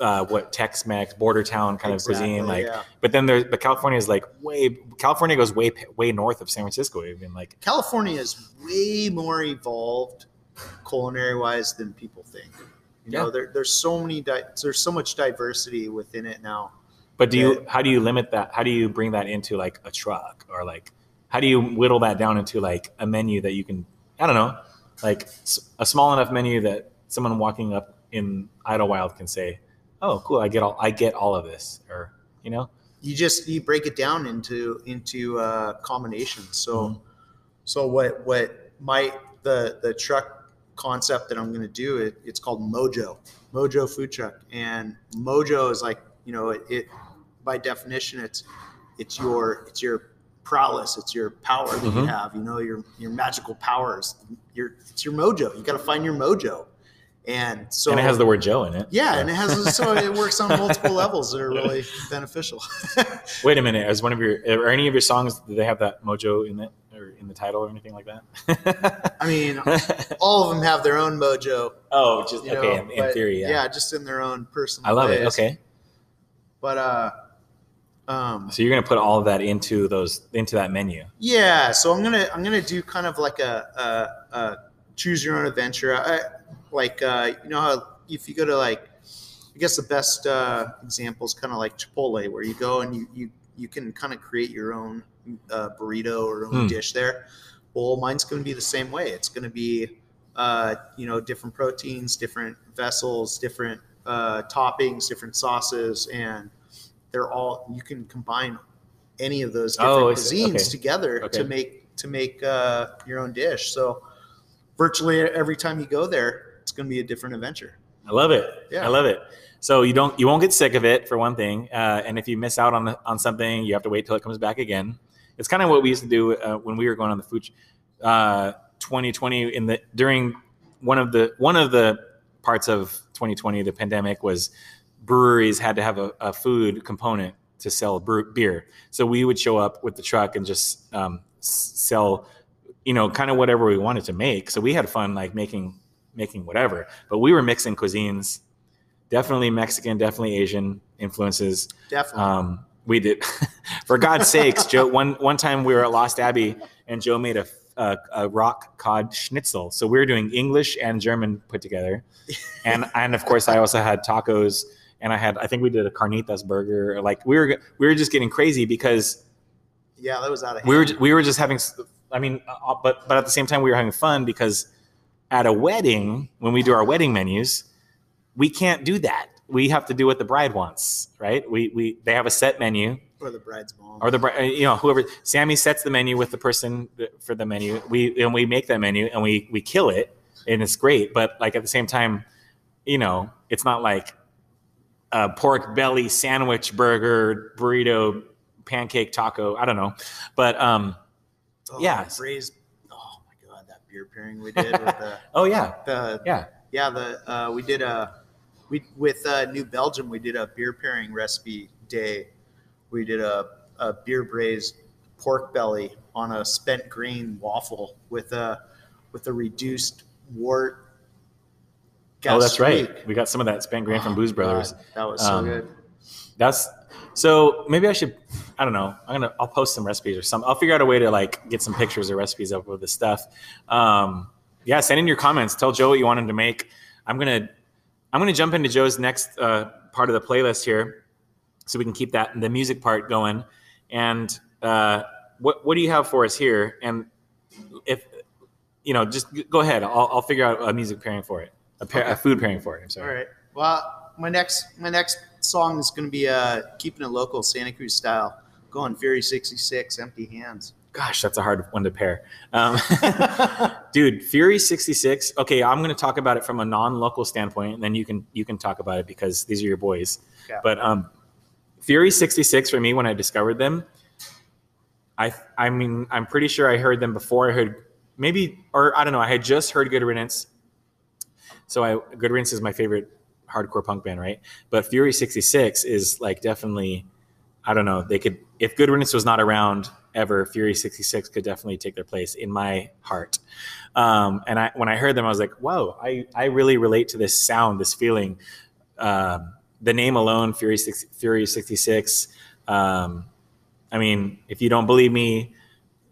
uh, what Tex-Mex, border town kind exactly, of cuisine, like. Yeah. But then there's, but California is like way. California goes way way north of San Francisco, even like. California is way more evolved, culinary wise, than people think. You yeah. know, there, there's so many. Di- there's so much diversity within it now. But do you? How do you limit that? How do you bring that into like a truck or like? How do you whittle that down into like a menu that you can i don't know like a small enough menu that someone walking up in Idyllwild can say oh cool i get all i get all of this or you know? You just you break it down into into uh combinations. So mm-hmm. so what what might the the truck concept that i'm going to do it it's called mojo mojo food truck. And mojo is like you know it, it by definition it's it's your it's your prowess. It's your power that mm-hmm. you have. You know your your magical powers. Your it's your mojo. You got to find your mojo. And so and it has the word Joe in it. Yeah, yeah. and it has so it works on multiple levels that are really beneficial. Wait a minute, as one of your are any of your songs do they have that mojo in it or in the title or anything like that? I mean, all of them have their own mojo. Oh, just okay, know, in, in theory, yeah. yeah. just in their own personal. I love ways. it. Okay, but uh, um, so you're gonna put all of that into those into that menu. Yeah. So I'm gonna I'm gonna do kind of like a, a, a choose your own adventure. I, like uh, you know how if you go to like I guess the best uh, example is kind of like Chipotle, where you go and you you you can kind of create your own uh, burrito or own Hmm. dish there. Well, mine's going to be the same way. It's going to be uh, you know different proteins, different vessels, different uh, toppings, different sauces, and they're all you can combine any of those different Oh, cuisines Okay. together Okay. to make to make uh, your own dish. So virtually every time you go there, it's going to be a different adventure. I love it. Yeah. I love it. So you don't you won't get sick of it for one thing, uh, and if you miss out on on something, you have to wait till it comes back again. It's kind of what we used to do uh, when we were going on the food. Uh, 2020 in the during one of the one of the parts of 2020, the pandemic was breweries had to have a, a food component to sell brew, beer. So we would show up with the truck and just um, sell, you know, kind of whatever we wanted to make. So we had fun like making making whatever. But we were mixing cuisines, definitely Mexican, definitely Asian influences. Definitely. Um, we did, for God's sakes, Joe. One one time we were at Lost Abbey and Joe made a, a, a rock cod schnitzel. So we were doing English and German put together, and and of course I also had tacos and I had I think we did a carnitas burger. Like we were we were just getting crazy because yeah, that was out of hand. we were we were just having i mean uh, but but at the same time we were having fun because at a wedding when we do our wedding menus we can't do that we have to do what the bride wants right we we they have a set menu or the bride's mom. or the bride you know whoever sammy sets the menu with the person for the menu we and we make that menu and we we kill it and it's great but like at the same time you know it's not like pork belly sandwich burger burrito pancake taco i don't know but um Oh, yeah. braised. Oh my god, that beer pairing we did with the oh yeah the yeah yeah the uh, we did a we with uh, New Belgium we did a beer pairing recipe day. We did a, a beer braised pork belly on a spent grain waffle with a with a reduced wort. Oh that's right we got some of that spent grain from Oh, booze brothers God, that was so Um, good. That's so maybe I should I don't know. I'm gonna I'll post some recipes or some I'll figure out a way to like get some pictures or recipes up with this stuff. Um yeah, send in your comments. Tell Joe what you want him to make. I'm gonna I'm gonna jump into Joe's next uh, part of the playlist here, so we can keep that the music part going. And uh, what what do you have for us here? And if you know, just go ahead. I'll, I'll figure out a music pairing for it, a, pair, a food pairing for it. I'm sorry. All right. Well, my next my next song is going to be uh, keeping it local, Santa Cruz style. Going Fury '66, Empty Hands. Gosh, that's a hard one to pair. Um, dude, Fury 66. Okay, I'm going to talk about it from a non-local standpoint, and then you can you can talk about it because these are your boys. Yeah. But um, Fury 66 for me when I discovered them, I I mean I'm pretty sure I heard them before I heard maybe or I don't know I had just heard Good Riddance. So I Good Riddance is my favorite hardcore punk band, right? But Fury 66 is like definitely I don't know. They could, if Good Riddance was not around ever, Fury 66 could definitely take their place in my heart. Um, and I, when I heard them, I was like, whoa, I, I really relate to this sound, this feeling. Um, the name alone, Fury, 6, Fury 66. Um, I mean, if you don't believe me,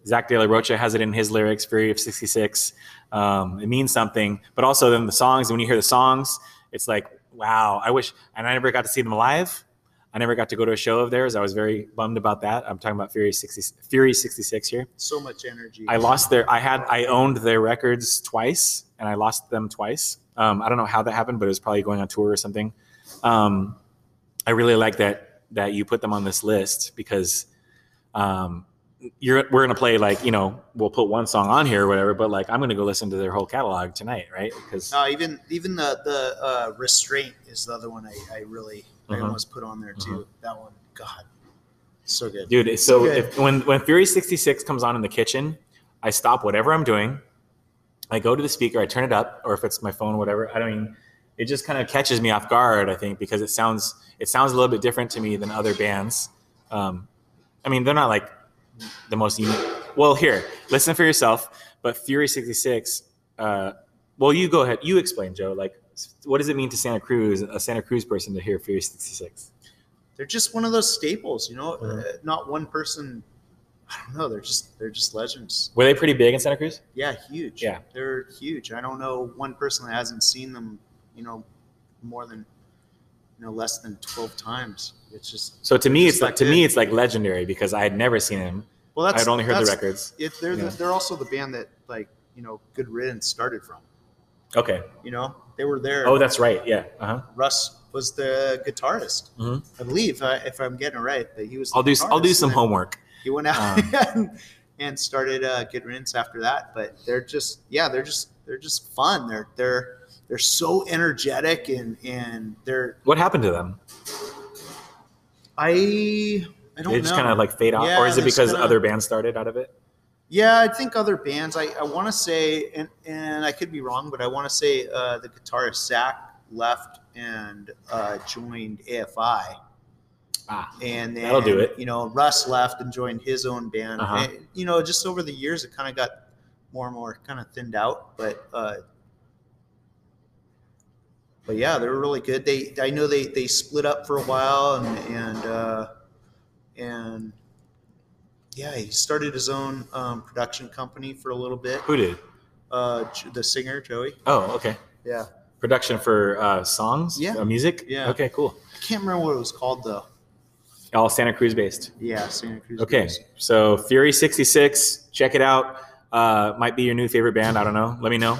Zach De La Rocha has it in his lyrics, Fury of 66. Um, it means something, but also then the songs, when you hear the songs, it's like, wow, I wish, and I never got to see them live. I never got to go to a show of theirs. I was very bummed about that. I'm talking about Fury 60, Fury 66 here. So much energy. I lost their, I had, I owned their records twice and I lost them twice. Um, I don't know how that happened, but it was probably going on tour or something. Um, I really like that, that you put them on this list because, um, you're, we're going to play like, you know, we'll put one song on here or whatever, but like, I'm going to go listen to their whole catalog tonight. Right. Because No, even even the the uh, restraint is the other one I, I really I Mhm. almost put on there too. That one, God, so good. dude it's so Okay. if, when when fury 66 comes on in the kitchen i stop whatever i'm doing i go to the speaker i turn it up or if it's my phone whatever i don't mean it just kind of catches me off guard i think because it sounds it sounds a little bit different to me than other bands um, i mean they're not like the most unique well here listen for yourself but fury 66 uh, well you go ahead you explain joe like what does it mean to santa cruz a santa cruz person to hear fury 66 They're just one of those staples, you know. Mhm. Uh, not one person. I don't know. They're just they're just legends. were they pretty big in santa cruz Yeah, huge. Yeah. they're huge. I don't know one person that hasn't seen them. You know, more than you know less than 12 times. It's just So to me, it's like, to good. me, it's like legendary because I had never seen him. well, that's I'd only heard the records. It, they're Yeah. the, they're also the band that like you know Good Riddance started from. Okay. You know, they were there. Oh, that's right. Yeah. Uh huh. Russ was the guitarist, Mhm. I believe, uh, if I'm getting it right. That he was. the I'll do. I'll do some homework. He went out Um, and, and started uh, Good Riddance after that. But they're just, yeah, they're just, they're just fun. They're they're they're so energetic and and they're. What happened to them? I I don't They just kind of like fade off Yeah, or is it because kinda- other bands started out of it? Yeah, I think other bands. I, I want to say, and, and I could be wrong, but I want to say uh, the guitarist Zach left and uh, joined AFI. Ah, And then, That'll do it. You know, Russ left and joined his own band. Uh-huh. And, you know, just over the years, it kind of got more and more kind of thinned out. But uh, but yeah, they were really good. They I know they they split up for a while and and uh, and yeah, he started his own um, production company for a little bit. who did? Uh, the singer Joey. Oh, okay. Yeah, Production for uh, songs, Yeah. uh, music. Yeah. Okay, cool. I can't remember what it was called though. All Santa Cruz based. Yeah, Santa Cruz. Okay, Blues. so Fury sixty six. Check it out. Uh, might be your new favorite band. I don't know. Let me know.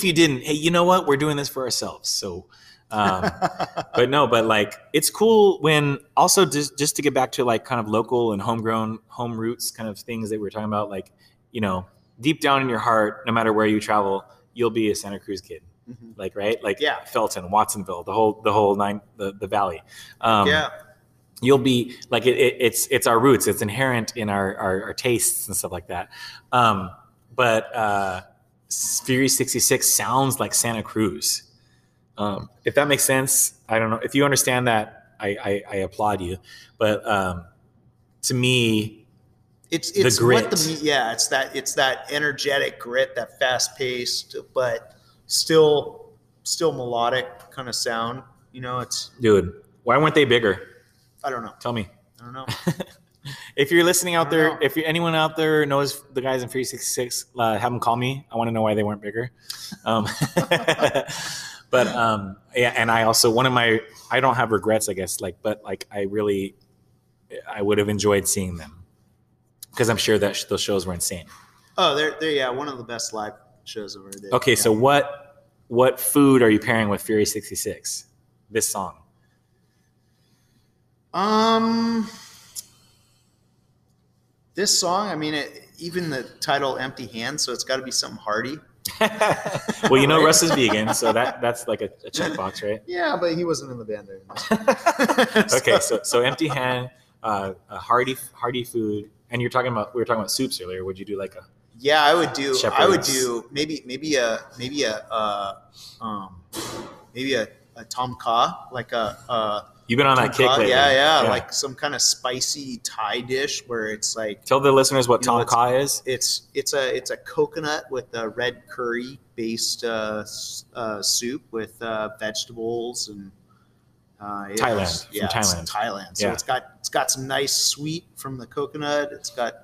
If you didn't, hey, you know what? We're doing this for ourselves. So, um, but no, but like it's cool when also just just to get back to like kind of local and homegrown home roots kind of things that we're talking about. Like, you know, deep down in your heart, no matter where you travel, you'll be a Santa Cruz kid. Mhm. Like right, like Yeah. Felton, Watsonville, the whole the whole nine the the valley. Um, yeah, you'll be like it, it, it's it's our roots it's inherent in our, our our tastes and stuff like that um but uh fury 66 sounds like santa cruz um if that makes sense i don't know if you understand that i i, I applaud you but um to me it's the it's what grit. the yeah it's that it's that energetic grit, that fast paced, but still still melodic kind of sound. You know, it's dude why weren't they bigger I don't know, tell me I don't know. if you're listening out there know. if you, anyone out there knows the guys in 366 uh, have them call me i want to know why they weren't bigger um, but um, yeah and i also one of my i don't have regrets i guess like but like i really i would have enjoyed seeing them because i'm sure that sh- those shows were insane Oh, they're they're yeah, one of the best live shows I've ever did. okay yeah. so what what food are you pairing with fury 66 this song Um, this song, I mean, it, even the title "Empty Hands," so it's got to be something hearty. well you know Right. russ is vegan so that that's like a, a checkbox right Yeah, but he wasn't in the band there. okay, so so empty hand, uh, a hearty hearty food, and you're talking about we were talking about soups earlier. Would you do like a Yeah, I would do. I would do maybe maybe a maybe a uh, um, maybe a, a tom kha like a, a You've been on that kick lately. yeah, yeah, like some kind of spicy Thai dish where it's like Tell the listeners what Tom Kha is. it's it's a it's a coconut with a red curry based uh, uh, soup with uh, vegetables and uh, Thailand, was- yeah, it's Thailand. Thailand. So Yeah. it's got it's got some nice sweet from the coconut. It's got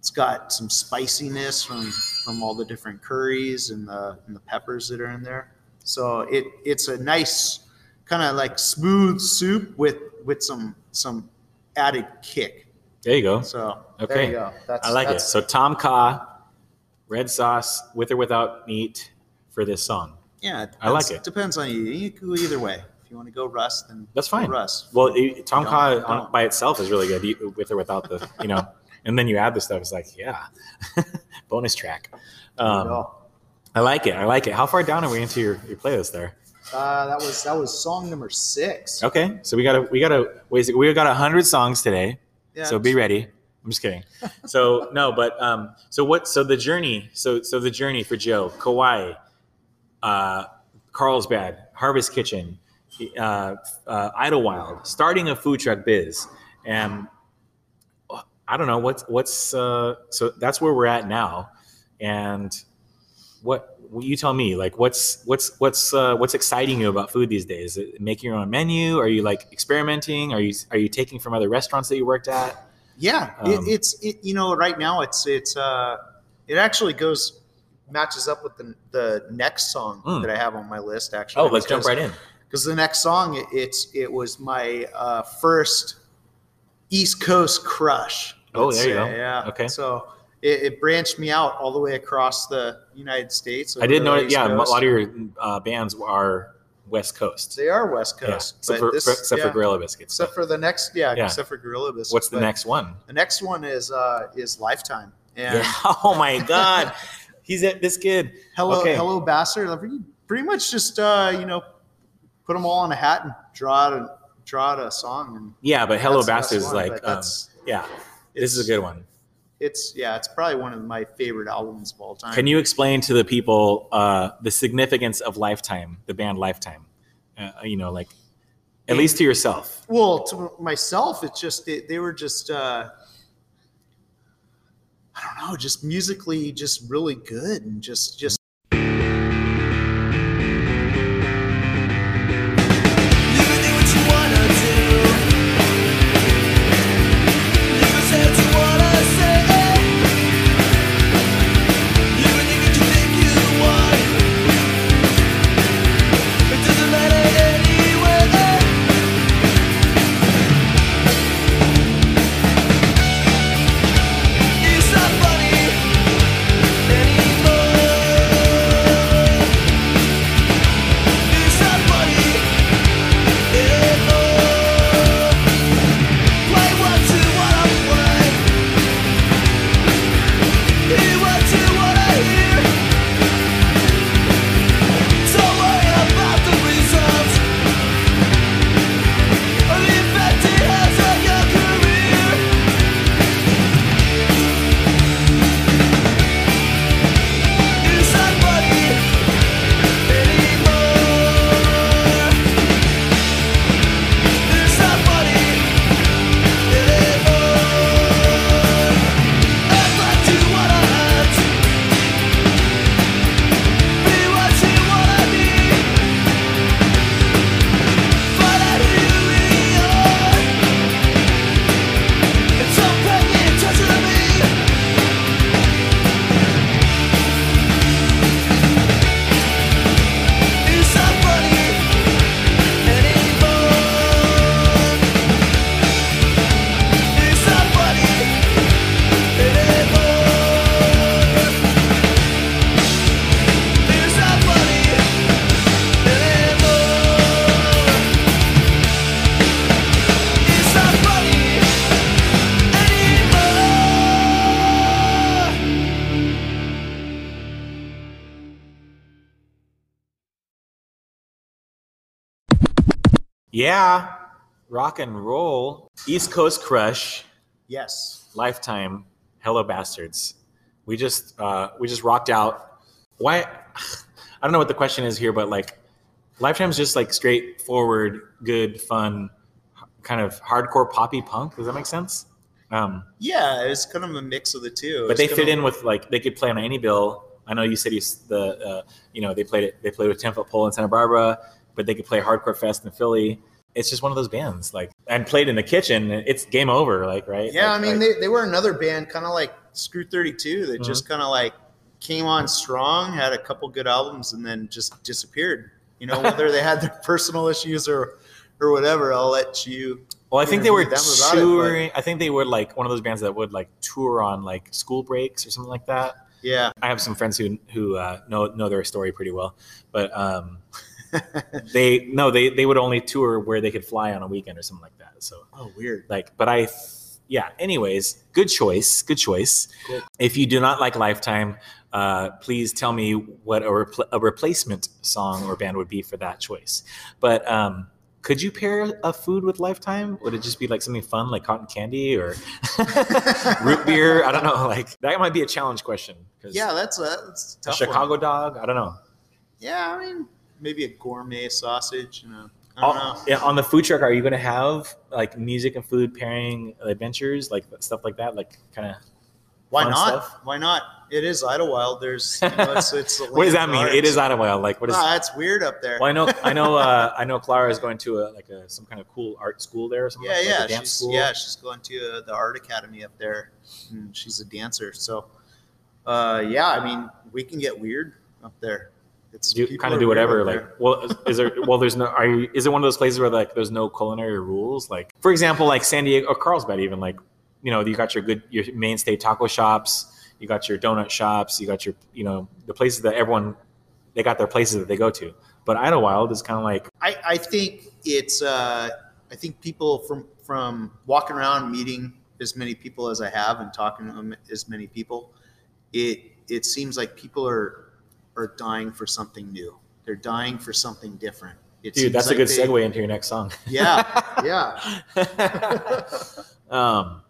it's got some spiciness from from all the different curries and the and the peppers that are in there. So it it's a nice kind of like smooth soup with with some some added kick. There you go. So there Okay. you go. That's I like it. So Tom Kha, red sauce with or without meat for this song. Yeah, I like it. Depends on you. You can go either way. If you want to go Russ, then That's fine. Russ. Well, it, Tom Don't- Kha don't. by itself is really good, with or without the, you know, and then you add the stuff. It's like, yeah, bonus track. Um. I like it. I like it. How far down are we into your, your playlist there? Uh, that was that was song number six. Okay, so we got to we got to wait. We got a hundred songs today. Yeah, so be ready. I'm just kidding. So no, but um, so what? So the journey. So so the journey for Joe, Kauai, uh, Carlsbad, Harvest Kitchen, uh, uh, Idyllwild, starting a food truck biz, and I don't know what's what's. Uh, so that's where we're at now, and what you tell me like what's what's what's uh, what's exciting you about food these days Is it making your own menu are you like experimenting are you are you taking from other restaurants that you worked at Yeah, Um, it, it's it, you know right now it's it's uh it actually goes matches up with the the next song Mm. that I have on my list actually. oh let's jump right in because the next song it, it's it was my uh, first East Coast crush. Oh, there you go. Yeah. Okay. So it, it branched me out all the way across the United States. i did over know it yeah a lot of your uh, bands are west coast They are West yeah, Coast, except, for, this- except yeah. for gorilla biscuits Except for the next, yeah, Yeah. except for Gorilla Biscuits. what's the but next one The next one is uh is Lifetime. And yeah oh my god he's at this kid Hello, Okay. Hello Bastard. Pretty, pretty much just uh, you know, put them all in a hat and draw out a draw out a song. And yeah but hello bastard is like um, yeah this is a good one It's yeah, it's probably one of my favorite albums of all time. Can you explain to the people uh, the significance of Lifetime, the band Lifetime? Uh, you know, like at least to yourself. Well, to myself, it's just they, they were just uh, I don't know, just musically, just really good and just just. Yeah, rock and roll. East Coast Crush. Yes. Lifetime, Hello Bastards. We just uh, we just rocked out. Why? I don't know what the question is here, but like, Lifetime's just like straightforward, good, fun, kind of hardcore poppy punk. Does that make sense? Um, Yeah, it's kind of a mix of the two. but they fit in with like they could play on any bill. I know you said you, the uh, you know they played it. They played with Ten Foot Pole in Santa Barbara, but they could play Hardcore Fest in Philly. It's just one of those bands, like and played in the kitchen. It's game over, like right? Yeah, Like- I mean, like- they, they were another band, kind of like Screw 32, that Mhm. just kind of like came on strong, had a couple good albums, and then just disappeared. You know, whether they had their personal issues or or whatever, I'll let you. Well, I think they were about it, touring. I think they were like one of those bands that would like tour on like school breaks or something like that. Yeah, I have some friends who who uh, know know their story pretty well, but um, they no they they would only tour where they could fly on a weekend or something like that. So oh, weird. like, but I yeah. Anyways, good choice, good choice. Cool. If you do not like Lifetime, uh, please tell me what a, repl- a replacement song or band would be for that choice. But um, could you pair a food with Lifetime? Would it just be like something fun, like cotton candy or root beer? I don't know. Like that might be a challenge question. Yeah, that's a, that's a a Chicago One. dog. I don't know. Yeah, I mean, maybe a gourmet sausage. You know, I don't Oh, know. yeah, on the food truck, are you going to have like music and food pairing adventures, like stuff like that, like kind of? Why not? stuff? Why not? It is Idyllwild. There's, you know, it's, it's What does that mean? It is. Idyllwild. Like what is? Ah, it's weird up there. Well, I know, I know, uh, I know. Clara is going to a like a some kind of cool art school there or something. Yeah, like, yeah, like a dance she's, school. yeah, she's going to uh, the art academy up there, and she's a dancer. So, uh, yeah, I mean, we can get weird up there. It's Do kind of do whatever. Like, there. well, is- there? Well, there's no. Are you? Is it one of those places where like there's no culinary rules? Like, for example, like San Diego or Carlsbad, even like, you know, you got your good your mainstay taco shops. You got your donut shops. You got your, you know, the places that everyone they got their places that they go to. But Idyllwild is kind of like I, I think it's. Uh, I think people from from walking around meeting as many people as I have and talking to as many people, it it seems like people are are dying for something new. They're dying for something different. It Dude, that's a good they- segue into your next song. Yeah, yeah. um,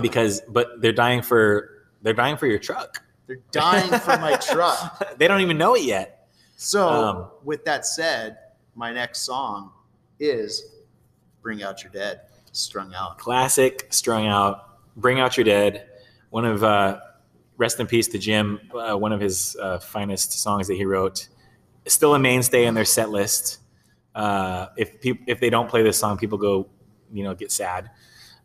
because, but they're dying for they're dying for your truck. They're dying for my truck. they don't even know it yet. So, Um, with that said, my next song is "Bring Out Your Dead," strung out. Classic, strung out. Bring out your dead. One of uh, rest in peace to Jim. Uh, one of his uh, finest songs that he wrote. Still a mainstay in their set list. Uh, if peop if they don't play this song, people go, you know, get sad.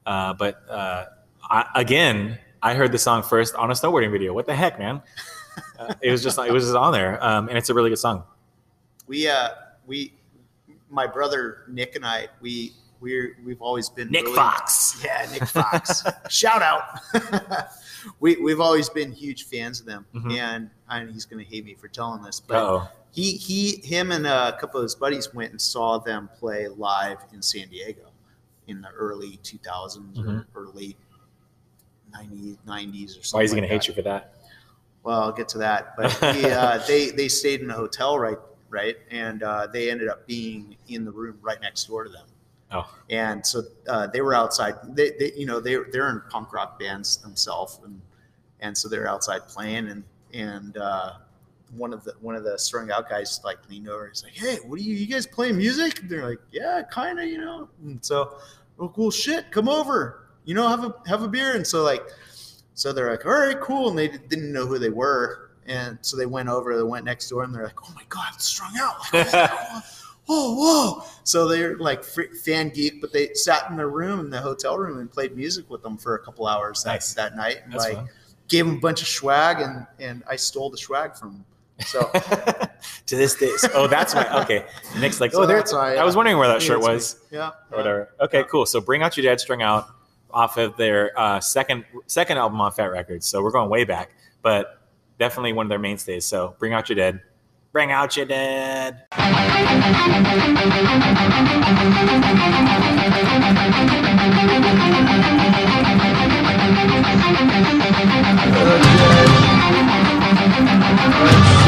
Uh, but uh, I, again, I heard the song first on a snowboarding video. What the heck, man? Uh, it was just it was just on there, um, and it's a really good song. We, uh, we, my brother Nick and I, we, we're we've always been Nick really- Fox. Yeah, Nick Fox. Shout out. we we've always been huge fans of them, Mhm. and and he's gonna hate me for telling this, but Oh, he he him and a couple of his buddies went and saw them play live in San Diego in the early 2000s Mhm. or, late 90s 90s or something. why is he like gonna hate you for that? Well, I'll get to that. But he, uh, they they stayed in a hotel right right, and uh, they ended up being in the room right next door to them. Oh. And so uh, they were outside. They, they you know they they're in punk rock bands themselves, and and so they're outside playing, and and uh, one of the one of the strung out guys like leaned over. He's like, "Hey, what are you you guys playing music?" And they're like, "Yeah, kind of, you know." And so, well, cool shit. Come over. You know, have a have a beer. And so like, so they're like, "All right, cool." And they didn't know who they were, and so they went over. They went next door, and they're like, "Oh my god, strung out!" Like, oh, whoa, whoa! So they're like fan geek, but they sat in their room in the hotel room and played music with them for a couple hours that, Nice. that night, and That's like fun. gave them a bunch of swag, and and I stole the swag from them. So to this day. Oh, that's my okay. Nick's like, So oh, there. that's why, I was wondering where that shirt hates me. was, yeah, or whatever. Okay, cool. So bring out your dead strung out off of their uh, second second album on Fat Wreck Chords. So we're going way back, but definitely one of their mainstays. So bring out your dead. Bring out your dead. Surrender.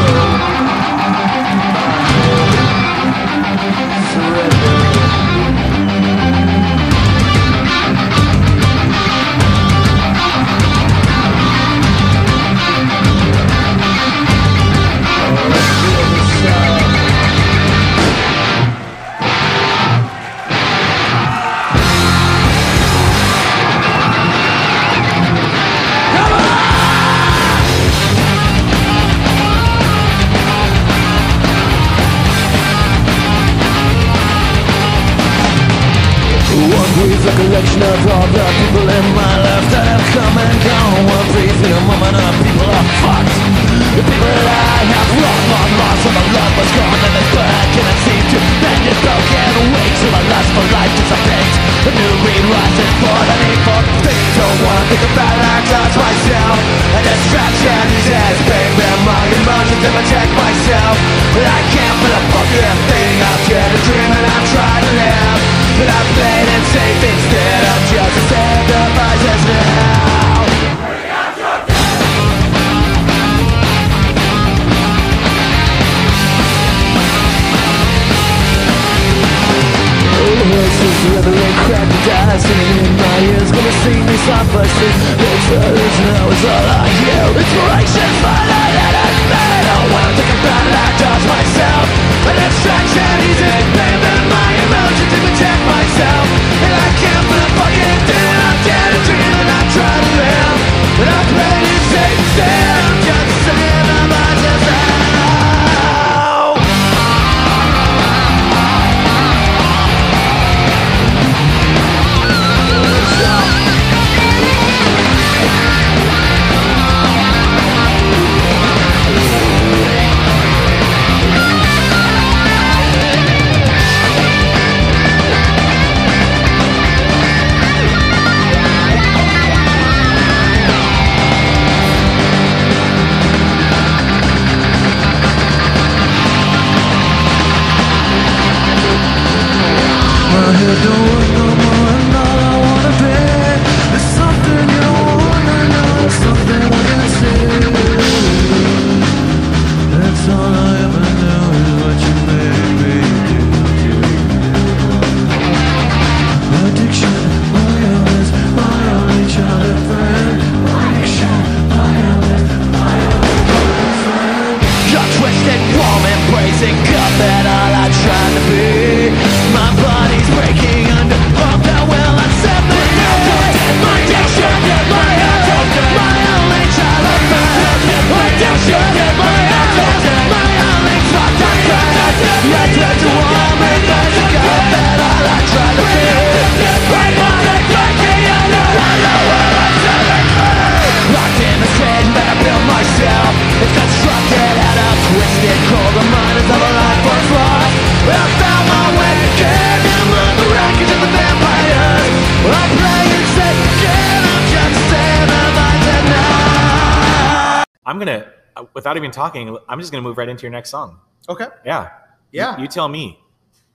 Talking, I'm just gonna move right into your next song. Okay. Yeah. Yeah. You, you tell me.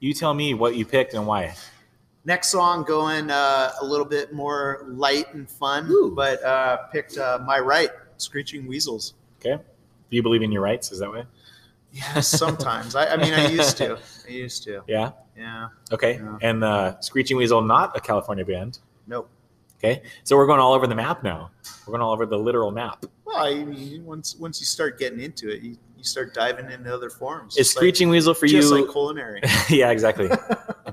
You tell me what you picked and why. Next song going uh, a little bit more light and fun, Ooh. but uh, picked uh, My Right, Screeching Weasels. Okay. Do you believe in your rights? Is that way? Yeah, sometimes. I, I mean, I used to. I used to. Yeah. Yeah. Okay. Yeah. And uh, Screeching Weasel, not a California band. Nope. Okay. So we're going all over the map now. We're going all over the literal map. I mean, once once you start getting into it, you, you start diving into other forms. Is Just like- Screeching Weasel for you just you? like culinary. yeah, exactly.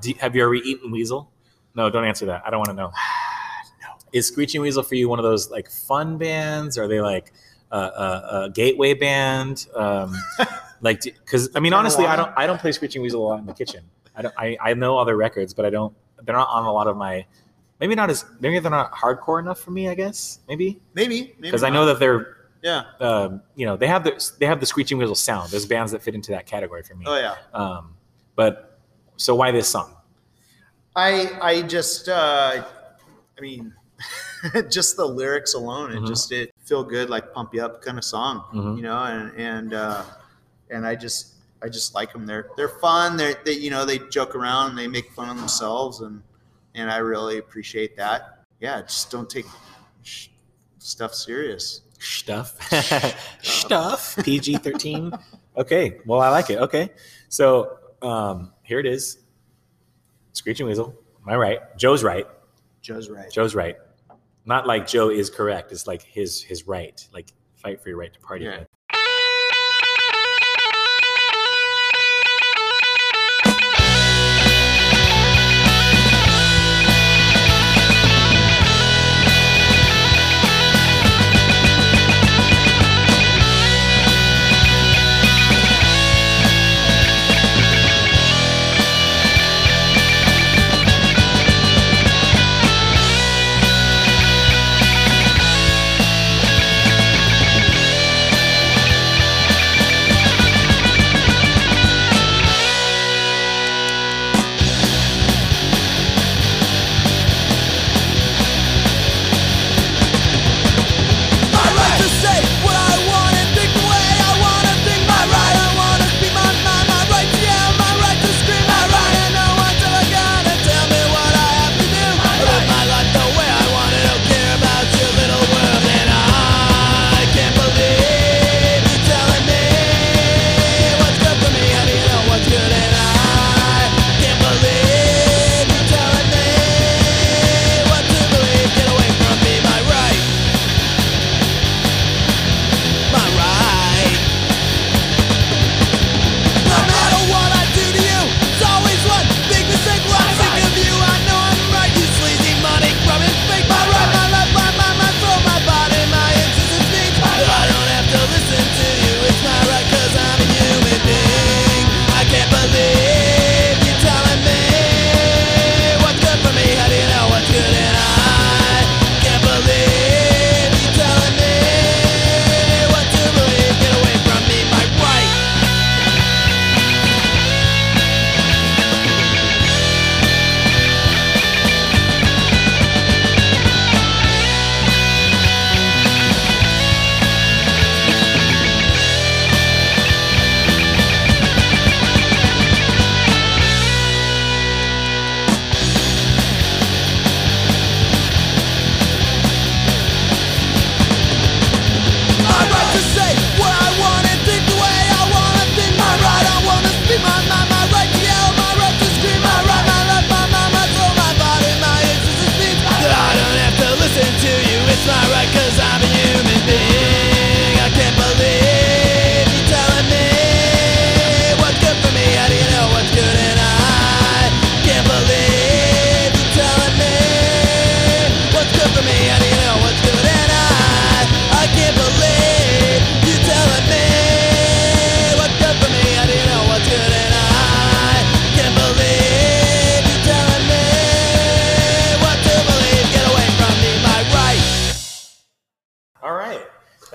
You- have you ever eaten weasel? No, don't answer that. I don't want to know. no. Is Screeching Weasel for you one of those like fun bands? Are they like a, a, a gateway band? Um, like, because I mean, honestly, I don't I don't play Screeching Weasel a lot in the kitchen. I don't. I, I know other records, but I don't. They're not on a lot of my. Maybe not as. Maybe they're not hardcore enough for me. I guess maybe maybe maybe because I know that they're. Yeah. Um, you know, they have the they have the Screeching Weasel sound. There's bands that fit into that category for me. Oh yeah. Um, but so why this song? I I just uh, I mean, just the lyrics alone, it Mhm. just it feel good, like pump you up kind of song, Mhm. you know, and and uh, and I just I just like them. They're they're fun. They're they you know they joke around and they make fun of themselves, and and I really appreciate that. Yeah, just don't take sh- stuff serious. Stuff. Stuff. Pg 13 okay well i like it. Okay so um here it is. Screeching weasel am i right? Joe's right. Joe's right. joe's right. Not like joe is correct it's like his his right like fight for your right to party Yeah.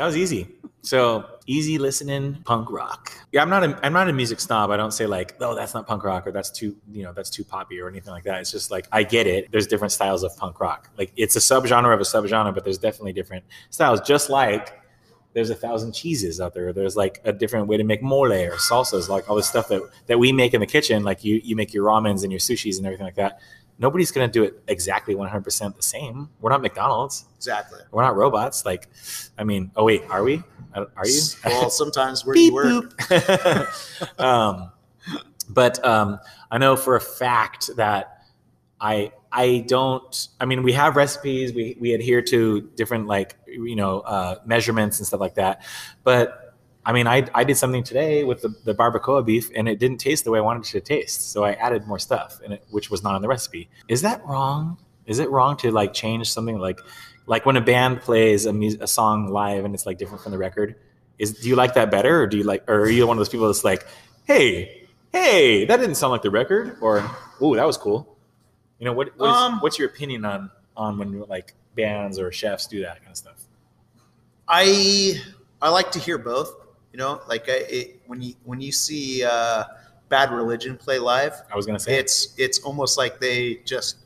That was easy. So easy listening punk rock. Yeah, I'm not a I'm not a music snob. I don't say like, oh, that's not punk rock or that's too you know that's too poppy or anything like that. It's just like I get it. There's different styles of punk rock. Like it's a subgenre of a subgenre, but there's definitely different styles. Just like there's a thousand cheeses out there. There's like a different way to make mole or salsas, like all this stuff that that we make in the kitchen. Like you you make your ramens and your sushis and everything like that nobody's going to do it exactly 100% the same. We're not McDonald's. Exactly. We're not robots. Like, I mean, oh wait, are we? Are you? Well, sometimes where you work. um, but um, I know for a fact that I I don't. I mean, we have recipes. We we adhere to different like you know uh, measurements and stuff like that. But I mean, I, I did something today with the, the barbacoa beef and it didn't taste the way I wanted it to taste. So I added more stuff in it, which was not on the recipe. Is that wrong? Is it wrong to like change something like, like when a band plays a, mu- a song live and it's like different from the record? Is do you like that better, or do you like, or are you one of those people that's like, hey, hey, that didn't sound like the record, or ooh, that was cool. You know what? What is, um, what's your opinion on on when like bands or chefs do that kind of stuff? I I like to hear both. You know, like it, when you when you see uh, Bad Religion play live, I was gonna say it's it's almost like they just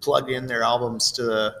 plug in their albums to the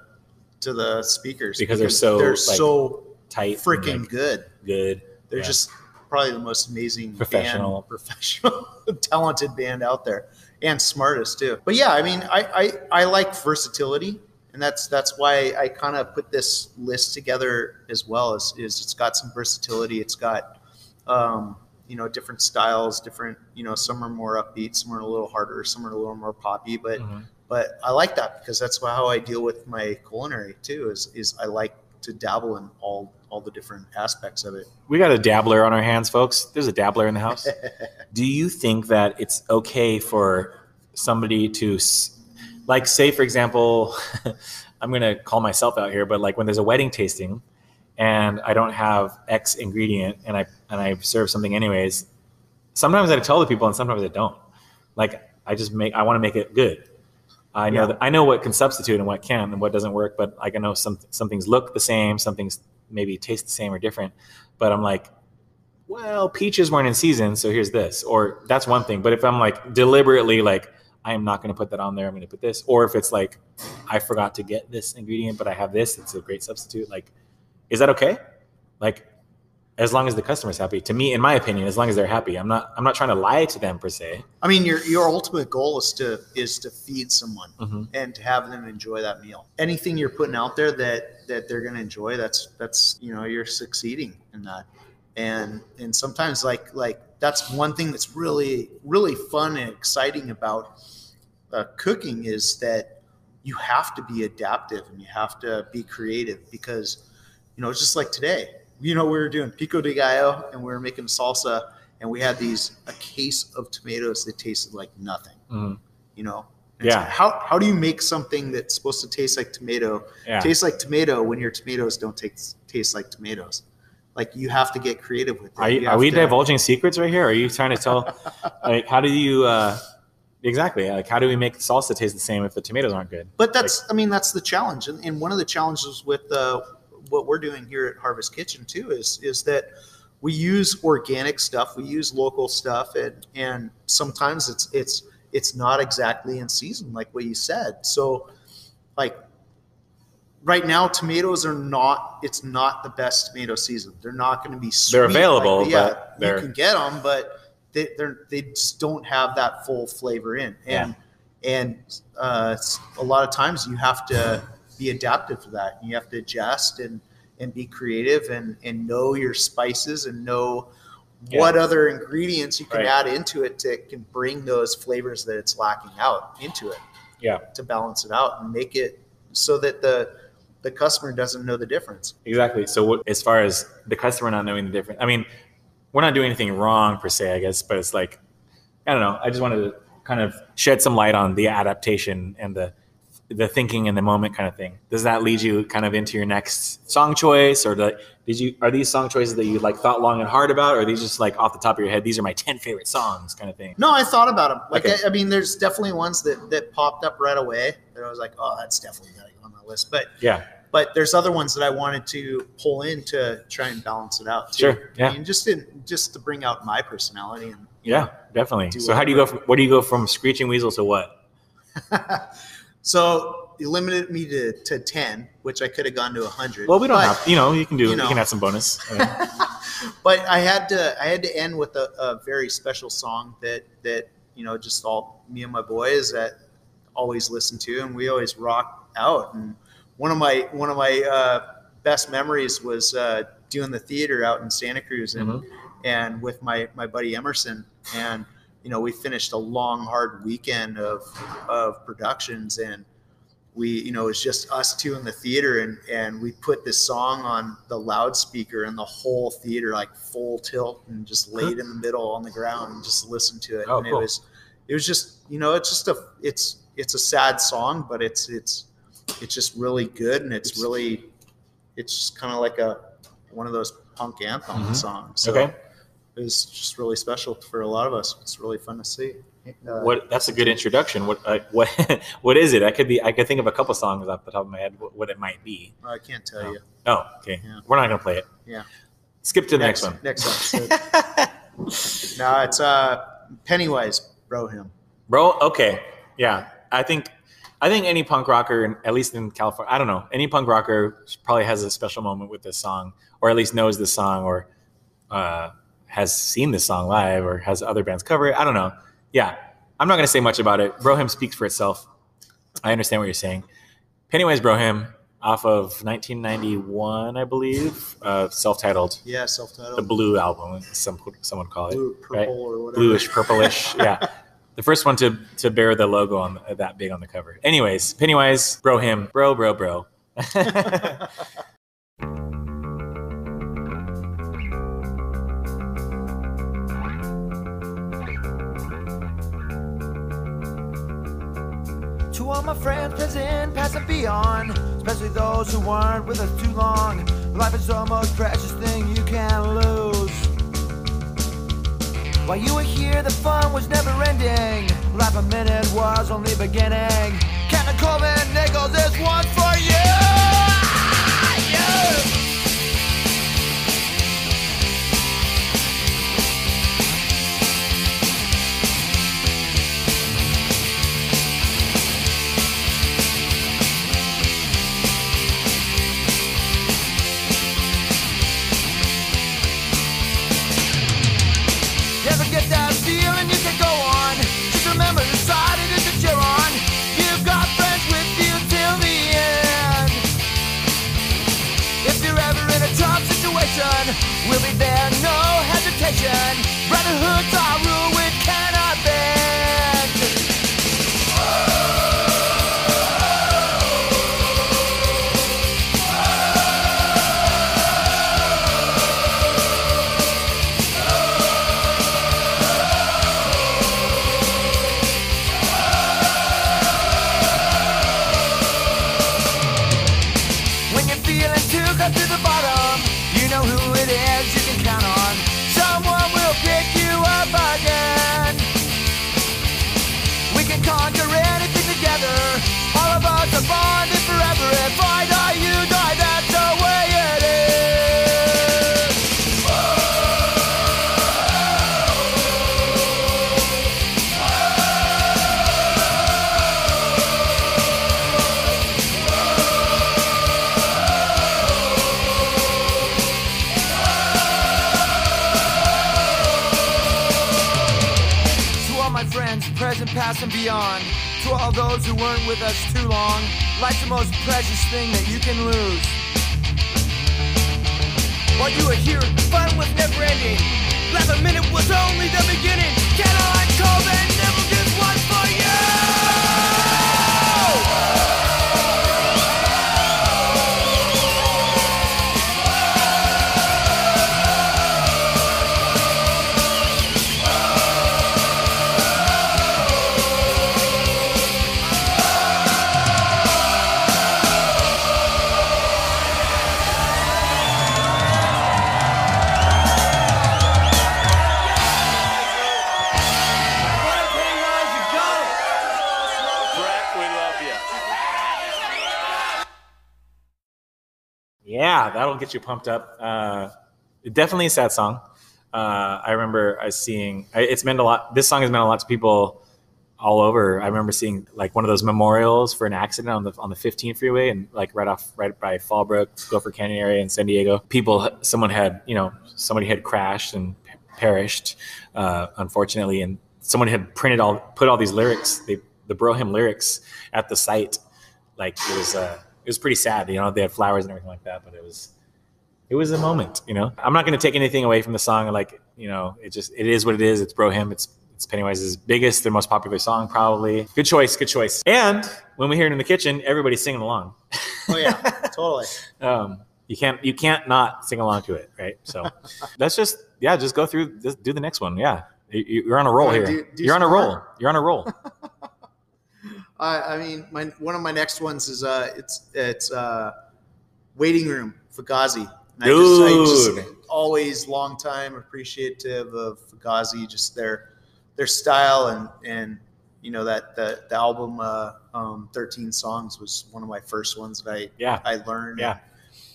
to the speakers because, because they're so they're like, so tight, freaking like, good. Good. They're yeah. just probably the most amazing professional, band, professional, talented band out there, and smartest too. But yeah, I mean, I I, I like versatility and that's that's why I kind of put this list together as well. Is, is it's got some versatility. It's got um, you know, different styles, different, you know, some are more upbeat, some are a little harder, some are a little more poppy, but, mm-hmm. but I like that because that's how I deal with my culinary too, is, is I like to dabble in all, all the different aspects of it. We got a dabbler on our hands, folks. There's a dabbler in the house. Do you think that it's okay for somebody to, like, say, for example, I'm going to call myself out here, but like when there's a wedding tasting, and I don't have X ingredient and I and I serve something anyways, sometimes I tell the people and sometimes I don't. Like I just make I want to make it good. I know yeah. that I know what can substitute and what can and what doesn't work, but like I know some some things look the same, some things maybe taste the same or different. But I'm like, well, peaches weren't in season, so here's this. Or that's one thing. But if I'm like deliberately like I am not going to put that on there, I'm going to put this. Or if it's like I forgot to get this ingredient, but I have this, it's a great substitute. Like is that okay? Like, as long as the customer's happy. To me, in my opinion, as long as they're happy, I'm not. I'm not trying to lie to them per se. I mean, your your ultimate goal is to is to feed someone mm-hmm. and to have them enjoy that meal. Anything you're putting out there that that they're going to enjoy, that's that's you know you're succeeding in that. And and sometimes like like that's one thing that's really really fun and exciting about uh, cooking is that you have to be adaptive and you have to be creative because you know, it's just like today. You know, we were doing pico de gallo and we were making salsa, and we had these a case of tomatoes that tasted like nothing. Mm-hmm. You know, and yeah. How how do you make something that's supposed to taste like tomato yeah. taste like tomato when your tomatoes don't taste taste like tomatoes? Like you have to get creative with it. Are, you, are we to, divulging secrets right here? Are you trying to tell like how do you uh Exactly. Like, how do we make salsa taste the same if the tomatoes aren't good? But that's, like, I mean, that's the challenge. And, and, one of the challenges with uh, what we're doing here at Harvest Kitchen too is is that we use organic stuff, we use local stuff, and and sometimes it's it's it's not exactly in season like what you said. So, like right now, tomatoes are not. It's not the best tomato season. They're not going to be. Sweet. They're available. Like, yeah, they're... you can get them, but they they're, they just don't have that full flavor in. And yeah. and uh, a lot of times you have to be adaptive to that. You have to adjust and and be creative and and know your spices and know yeah. what other ingredients you can right. add into it to can bring those flavors that it's lacking out into it. Yeah. To balance it out and make it so that the the customer doesn't know the difference. Exactly. So what, as far as the customer not knowing the difference, I mean, we're not doing anything wrong per se, I guess, but it's like I don't know. I just wanted to kind of shed some light on the adaptation and the the thinking in the moment kind of thing. Does that lead you kind of into your next song choice, or did you are these song choices that you like thought long and hard about, or are these just like off the top of your head? These are my ten favorite songs, kind of thing. No, I thought about them. Like okay. I, I, mean, there's definitely ones that that popped up right away that I was like, oh, that's definitely got to go on my list. But yeah, but there's other ones that I wanted to pull in to try and balance it out. Too. Sure, yeah. I mean, just in, just to bring out my personality and Yeah, definitely. So how do you go? From, where do you go from screeching weasel to what? so you limited me to, to 10 which i could have gone to 100 Well, we don't but, have. You know, you can do. you You, can add some bonus. But i had to i had to end with a, a very special song that that you know just all me and my boys that always listen to and we always rock out and one of my one of my uh, best memories was uh, doing the theater out in santa cruz and Mhm. and with my my buddy emerson and you know we finished a long hard weekend of of productions and we you know it was just us two in the theater and and we put this song on the loudspeaker and the whole theater like full tilt and just laid in the middle on the ground and just listened to it Oh, and cool. it was it was just you know it's just a it's it's a sad song but it's it's it's just really good and it's really it's just kind of like a one of those punk anthem Mhm. songs so okay. Was just really special for a lot of us it's really fun to see uh, What? That's a good introduction. What? Uh, what? what is it? I could be. I could think of a couple songs off the top of my head. What, what it might be. i can't tell Oh. you Oh, okay. Yeah. We're not gonna play it. Yeah. Skip to the next, one. next episode no it's uh pennywise bro hymn Bro, okay, yeah. I think, I think any punk rocker, at least in California, I don't know, any punk rocker probably has a special moment with this song, or at least knows this song, or uh, has seen this song live, or has other bands cover it. I don't know. Yeah, I'm not gonna say much about it. Bro Hymn speaks for itself. I understand what you're saying. Pennywise Bro Hymn, off of 1991, I believe, uh, self-titled, yeah self-titled the Blue album, some someone call it blue purple right? or whatever bluish purplish yeah the first one to to bear the logo on that big on the cover anyways pennywise bro hymn bro bro bro To all my friends, present, past, and beyond, especially those who weren't with us too long. Life is the most precious thing you can lose. While you were here, the fun was never ending. Life a minute was only beginning. Captain Coleman Nichols, this one's for you. Hesitation. Brotherhood's weren't with us too long. Life's the most precious thing that you can lose. While you were here, fun was never ending. Last minute was only the beginning. Get you pumped up. Uh, definitely a sad song. Uh, I remember I seeing it's meant a lot. This song has meant a lot to people all over. I remember seeing like one of those memorials for an accident on the on the 15 freeway and like right off right by Fallbrook, Gopher Canyon area in San Diego. People, someone had you know somebody had crashed and perished, uh, unfortunately, and someone had printed all put all these lyrics, they, the Bro Hymn lyrics at the site. Like it was uh, it was pretty sad. You know, they had flowers and everything like that, but it was it was a moment. You know, I'm not going to take anything away from the song. Like you know, it just it is what it is. It's Bro Hymn. It's it's Pennywise's biggest and most popular song, probably. Good choice, good choice. And when we hear it in the kitchen, everybody's singing along. Oh yeah, totally. um, you can't you can't not sing along to it, right? So let's just yeah, just go through this, do the next one. Yeah, you, are on a roll here. Do, do you're on a roll. You're on a roll. I, I mean, my one of my next ones is uh, it's it's uh, waiting room for Fugazi. And Dude. I just, I just always long time appreciative of Fugazi, just their their style and and you know that the, the album uh, um, 13 songs was one of my first ones that I yeah I learned. Yeah,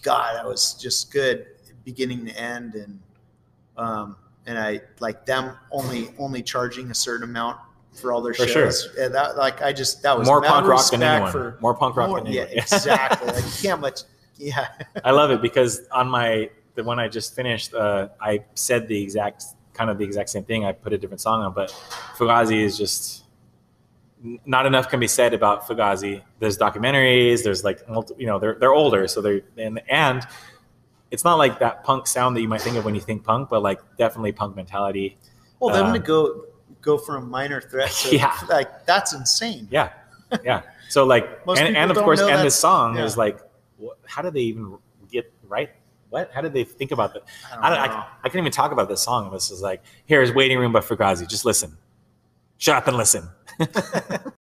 God, that was just good beginning to end, and um, and I like them only only charging a certain amount for all their for shows. Sure. Yeah, that like I just that was more punk rock than anyone. For, more punk rock more, than anyone. Yeah, exactly. like you can't much. Yeah, I love it because on my the one I just finished, uh, I said the exact kind of the exact same thing. I put a different song on, but Fugazi is just not enough can be said about Fugazi. There's documentaries. There's like you know they're they're older, so they're and and it's not like that punk sound that you might think of when you think punk, but like definitely punk mentality. Well, them um, to go go from minor threat to yeah. like that's insane. Yeah, yeah. So like and, and of course and this song yeah. is like, how did they even get right what? How did they think about that? I, don't I, don't, I, I, can't even talk about this song. This is like, here's Waiting Room by Fugazi. Just listen. Shut up and listen.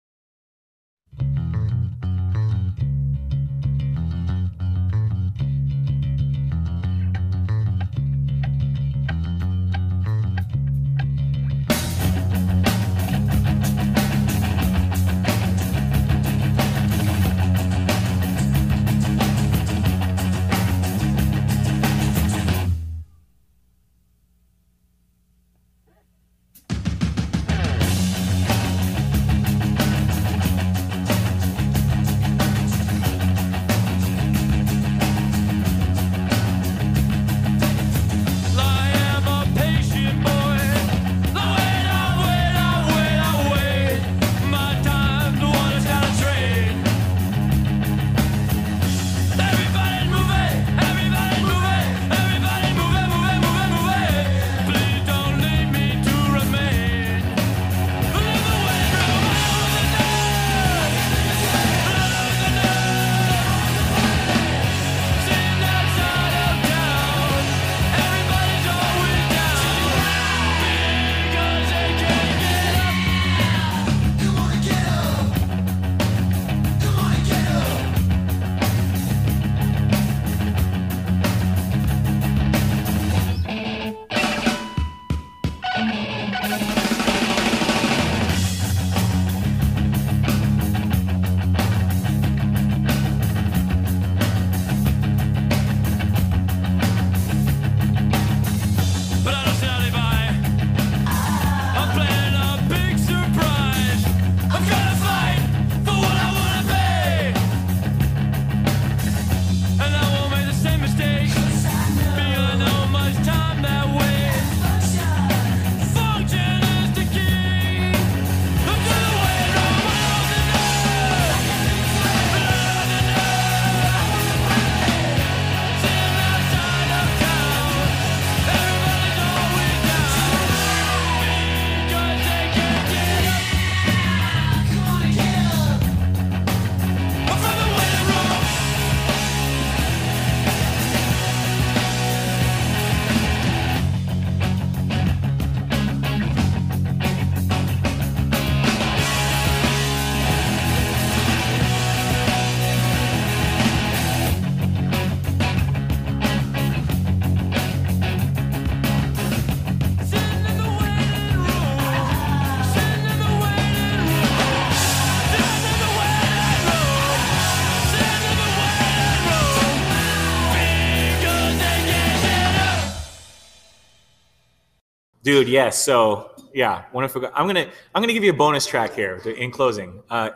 dude. Yes. So yeah, wonderful. I'm gonna I'm gonna give you a bonus track here in closing. Uh,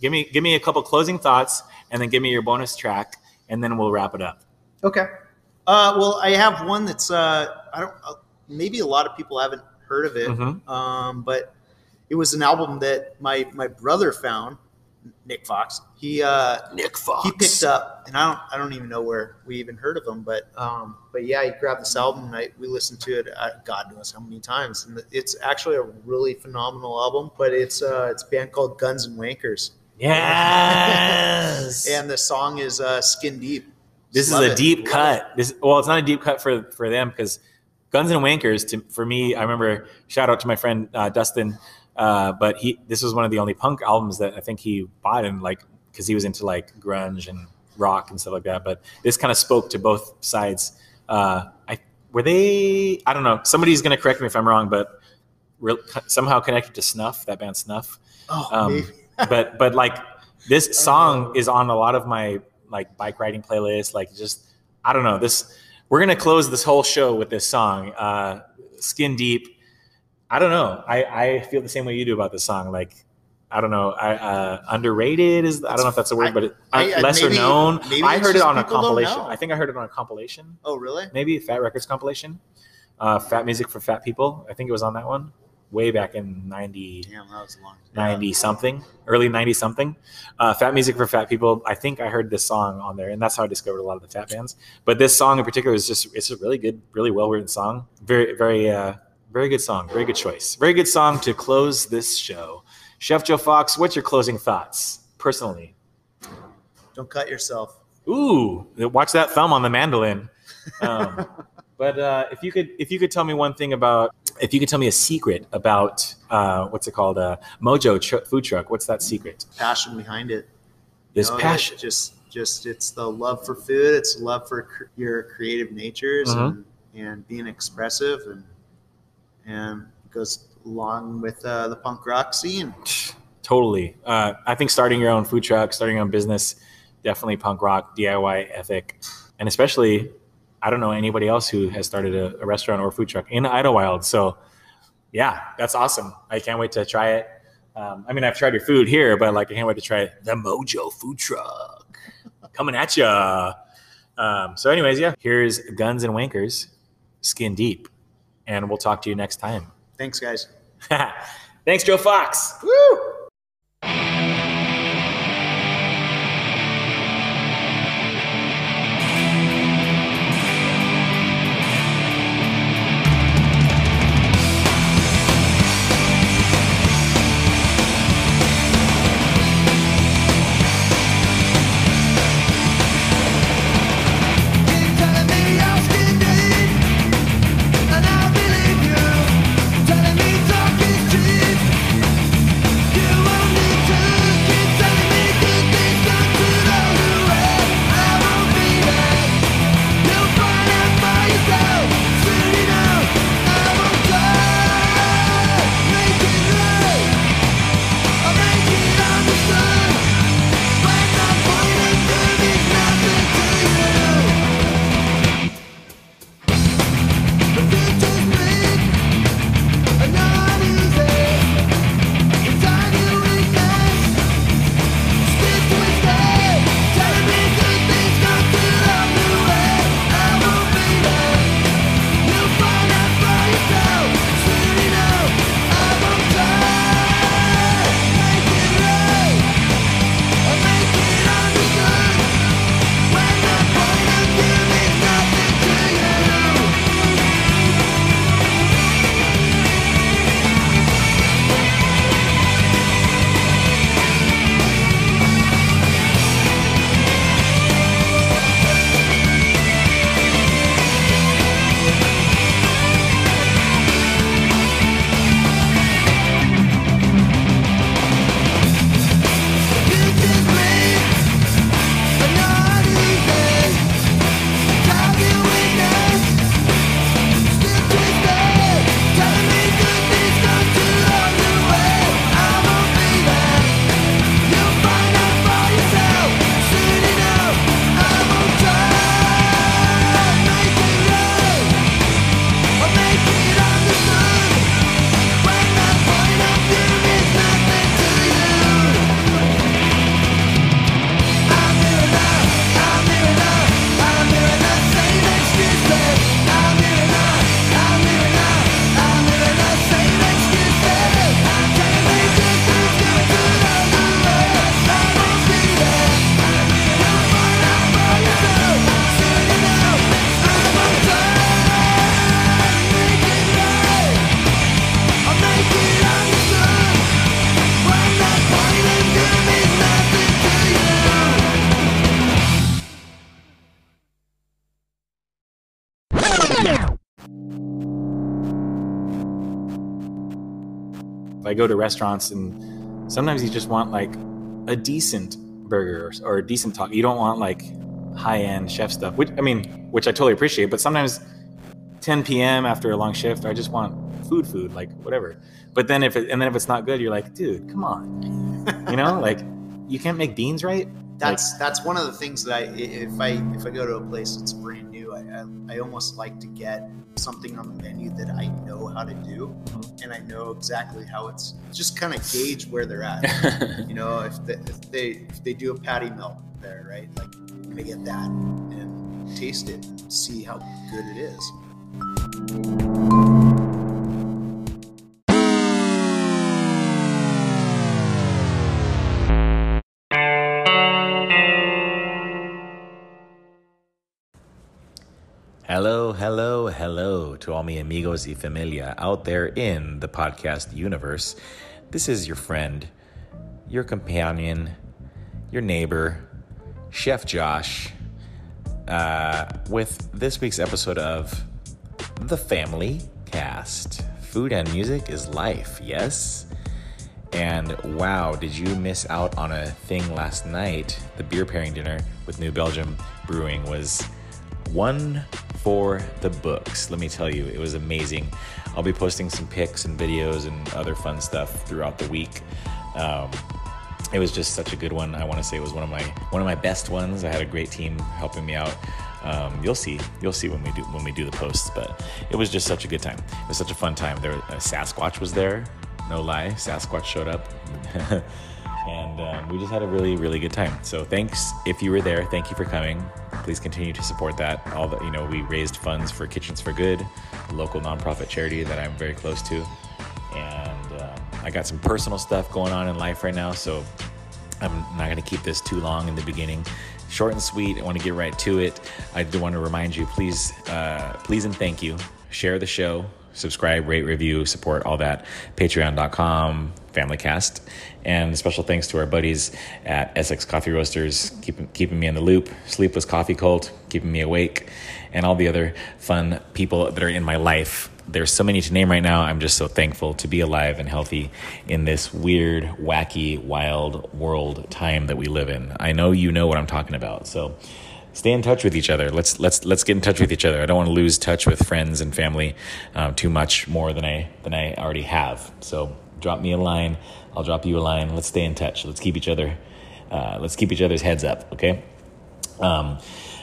give me give me a couple closing thoughts, and then give me your bonus track, and then we'll wrap it up. Okay. Uh, well, I have one that's uh, I don't uh, maybe a lot of people haven't heard of it, Mhm. um, but it was an album that my my brother found. Nick Fox. He uh, Nick Fox. he picked up, and I don't I don't even know where we even heard of him, but um, but yeah, he grabbed this album and I, we listened to it. Uh, God knows how many times, and it's actually a really phenomenal album. But it's uh, it's a band called Guns and Wankers, Yes. and the song is uh, Skin Deep. this is a it. deep Love cut. This well, it's not a deep cut for for them because Guns and Wankers. To, for me, I remember shout out to my friend uh, Dustin. Uh, but he this was one of the only punk albums that I think he bought and like because he was into like grunge and rock and stuff like that. But this kind of spoke to both sides. Uh, I were they I don't know. Somebody's gonna correct me if I'm wrong, but real, somehow connected to Snuff, that band Snuff Oh, um, but but like this song is on a lot of my like bike riding playlists like just i don't know this we're gonna close this whole show with this song uh skin deep i don't know i i feel the same way you do about this song like i don't know i uh underrated is i don't know if that's a word I- but it, I- I- lesser maybe- known maybe i heard it on a compilation i think i heard it on a compilation Oh, really? maybe fat records compilation uh fat music for fat people i think it was on that one way back in 90 Damn, that was long. 90 something, early 90 something. Uh, fat music for fat people. I think I heard this song on there, and that's how I discovered a lot of the fat bands. But this song in particular is just it's a really good, really well written song. Very, very, uh, very good song. Very good choice. Very good song to close this show. Chef Joe Fox, what's your closing thoughts personally? Don't cut yourself. Ooh, watch that thumb on the mandolin. Um, but uh, if you could, if you could tell me one thing about, if you could tell me a secret about uh, what's it called, uh, Mojo tr- food truck. What's that secret? Passion behind it. This You know, passion. Just, just it's the love for food. It's love for cr- your creative natures Mhm. and, and being expressive, and and goes along with uh, the punk rock scene. Totally. Uh, I think starting your own food truck, starting your own business, definitely punk rock, DIY ethic. And especially, I don't know anybody else who has started a, a restaurant or food truck in Idyllwild. So, yeah, that's awesome. I can't wait to try it. Um, I mean, I've tried your food here, but like, I can't wait to try the Mojo food truck coming at you. Um, so, anyways, yeah, here's Guns and Wankers, Skin Deep. And we'll talk to you next time. Thanks, guys. Thanks, Joe Fox. Woo! I go to restaurants and sometimes you just want like a decent burger or, a decent talk. You don't want like high end chef stuff, which I mean, which I totally appreciate. But sometimes 10 p.m. after a long shift, I just want food, food, like whatever. But then if it, and then if it's not good, you're like, dude, come on, you know, like you can't make beans right. That's like, that's one of the things that I if I if I go to a place that's brand new, I, I, I almost like to get something on the menu that I know how to do, mm-hmm. and I know exactly how it's just kind of gauge where they're at. you know, if they, if they if they do a patty melt there, right? Like I'm gonna get that and taste it and see how good it is. Hello, hello, to all my amigos y familia out there in the podcast universe. This is your friend, your companion, your neighbor, Chef Josh, uh, with this week's episode of The Family Cast. Food and music is life, yes? And wow, did you miss out on a thing last night? The beer pairing dinner with New Belgium Brewing was one for the books. Let me tell you, it was amazing. I'll be posting some pics and videos and other fun stuff throughout the week. Um, it was just such a good one. I want to say it was one of my one of my best ones. I had a great team helping me out. Um, you'll see, you'll see when we do when we do the posts. But it was just such a good time. It was such a fun time. There, uh, Sasquatch was there. No lie, Sasquatch showed up. and um, we just had a really really good time so thanks if you were there thank you for coming please continue to support that. All the you know we raised funds for kitchens for good a local nonprofit charity that i'm very close to. And uh, i got some personal stuff going on in life right now so i'm not going to keep this too long in the beginning. Short and sweet i want to get right to it. I do want to remind you please uh, please and thank you. Share the show subscribe, rate, review, support, all that. Patreon.com, FamilyCast. And special thanks to our buddies at Essex Coffee Roasters, keeping, keeping me in the loop, Sleepless Coffee Cult, keeping me awake, and all the other fun people that are in my life. There's so many to name right now. I'm just so thankful to be alive and healthy in this weird, wacky, wild world time that we live in. I know you know what I'm talking about. So, stay in touch with each other. Let's let's let's get in touch with each other. I don't want to lose touch with friends and family um, too much more than I than I already have. So drop me a line. I'll drop you a line. Let's stay in touch. Let's keep each other. Uh, let's keep each other's heads up. Okay. Um,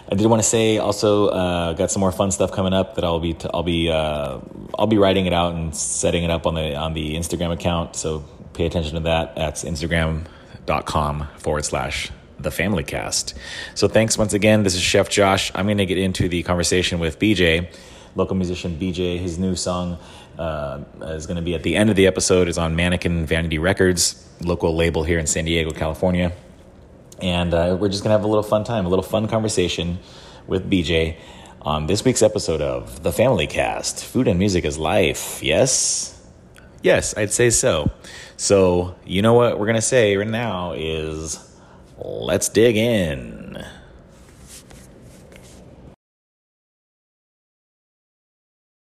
I did want to say also uh, got some more fun stuff coming up that I'll be t- I'll be uh, I'll be writing it out and setting it up on the on the Instagram account. So pay attention to that. That's Instagram.com forward slash the family cast. So thanks once again. This is Chef Josh. I'm going to get into the conversation with BJ, local musician BJ. His new song uh, is going to be at the end of the episode. is on Mannequin Vanity Records, local label here in San Diego, California. And uh, we're just going to have a little fun time, a little fun conversation with BJ on this week's episode of The Family Cast. Food and music is life. Yes? Yes, I'd say so. So, you know what we're going to say right now is Let's dig in.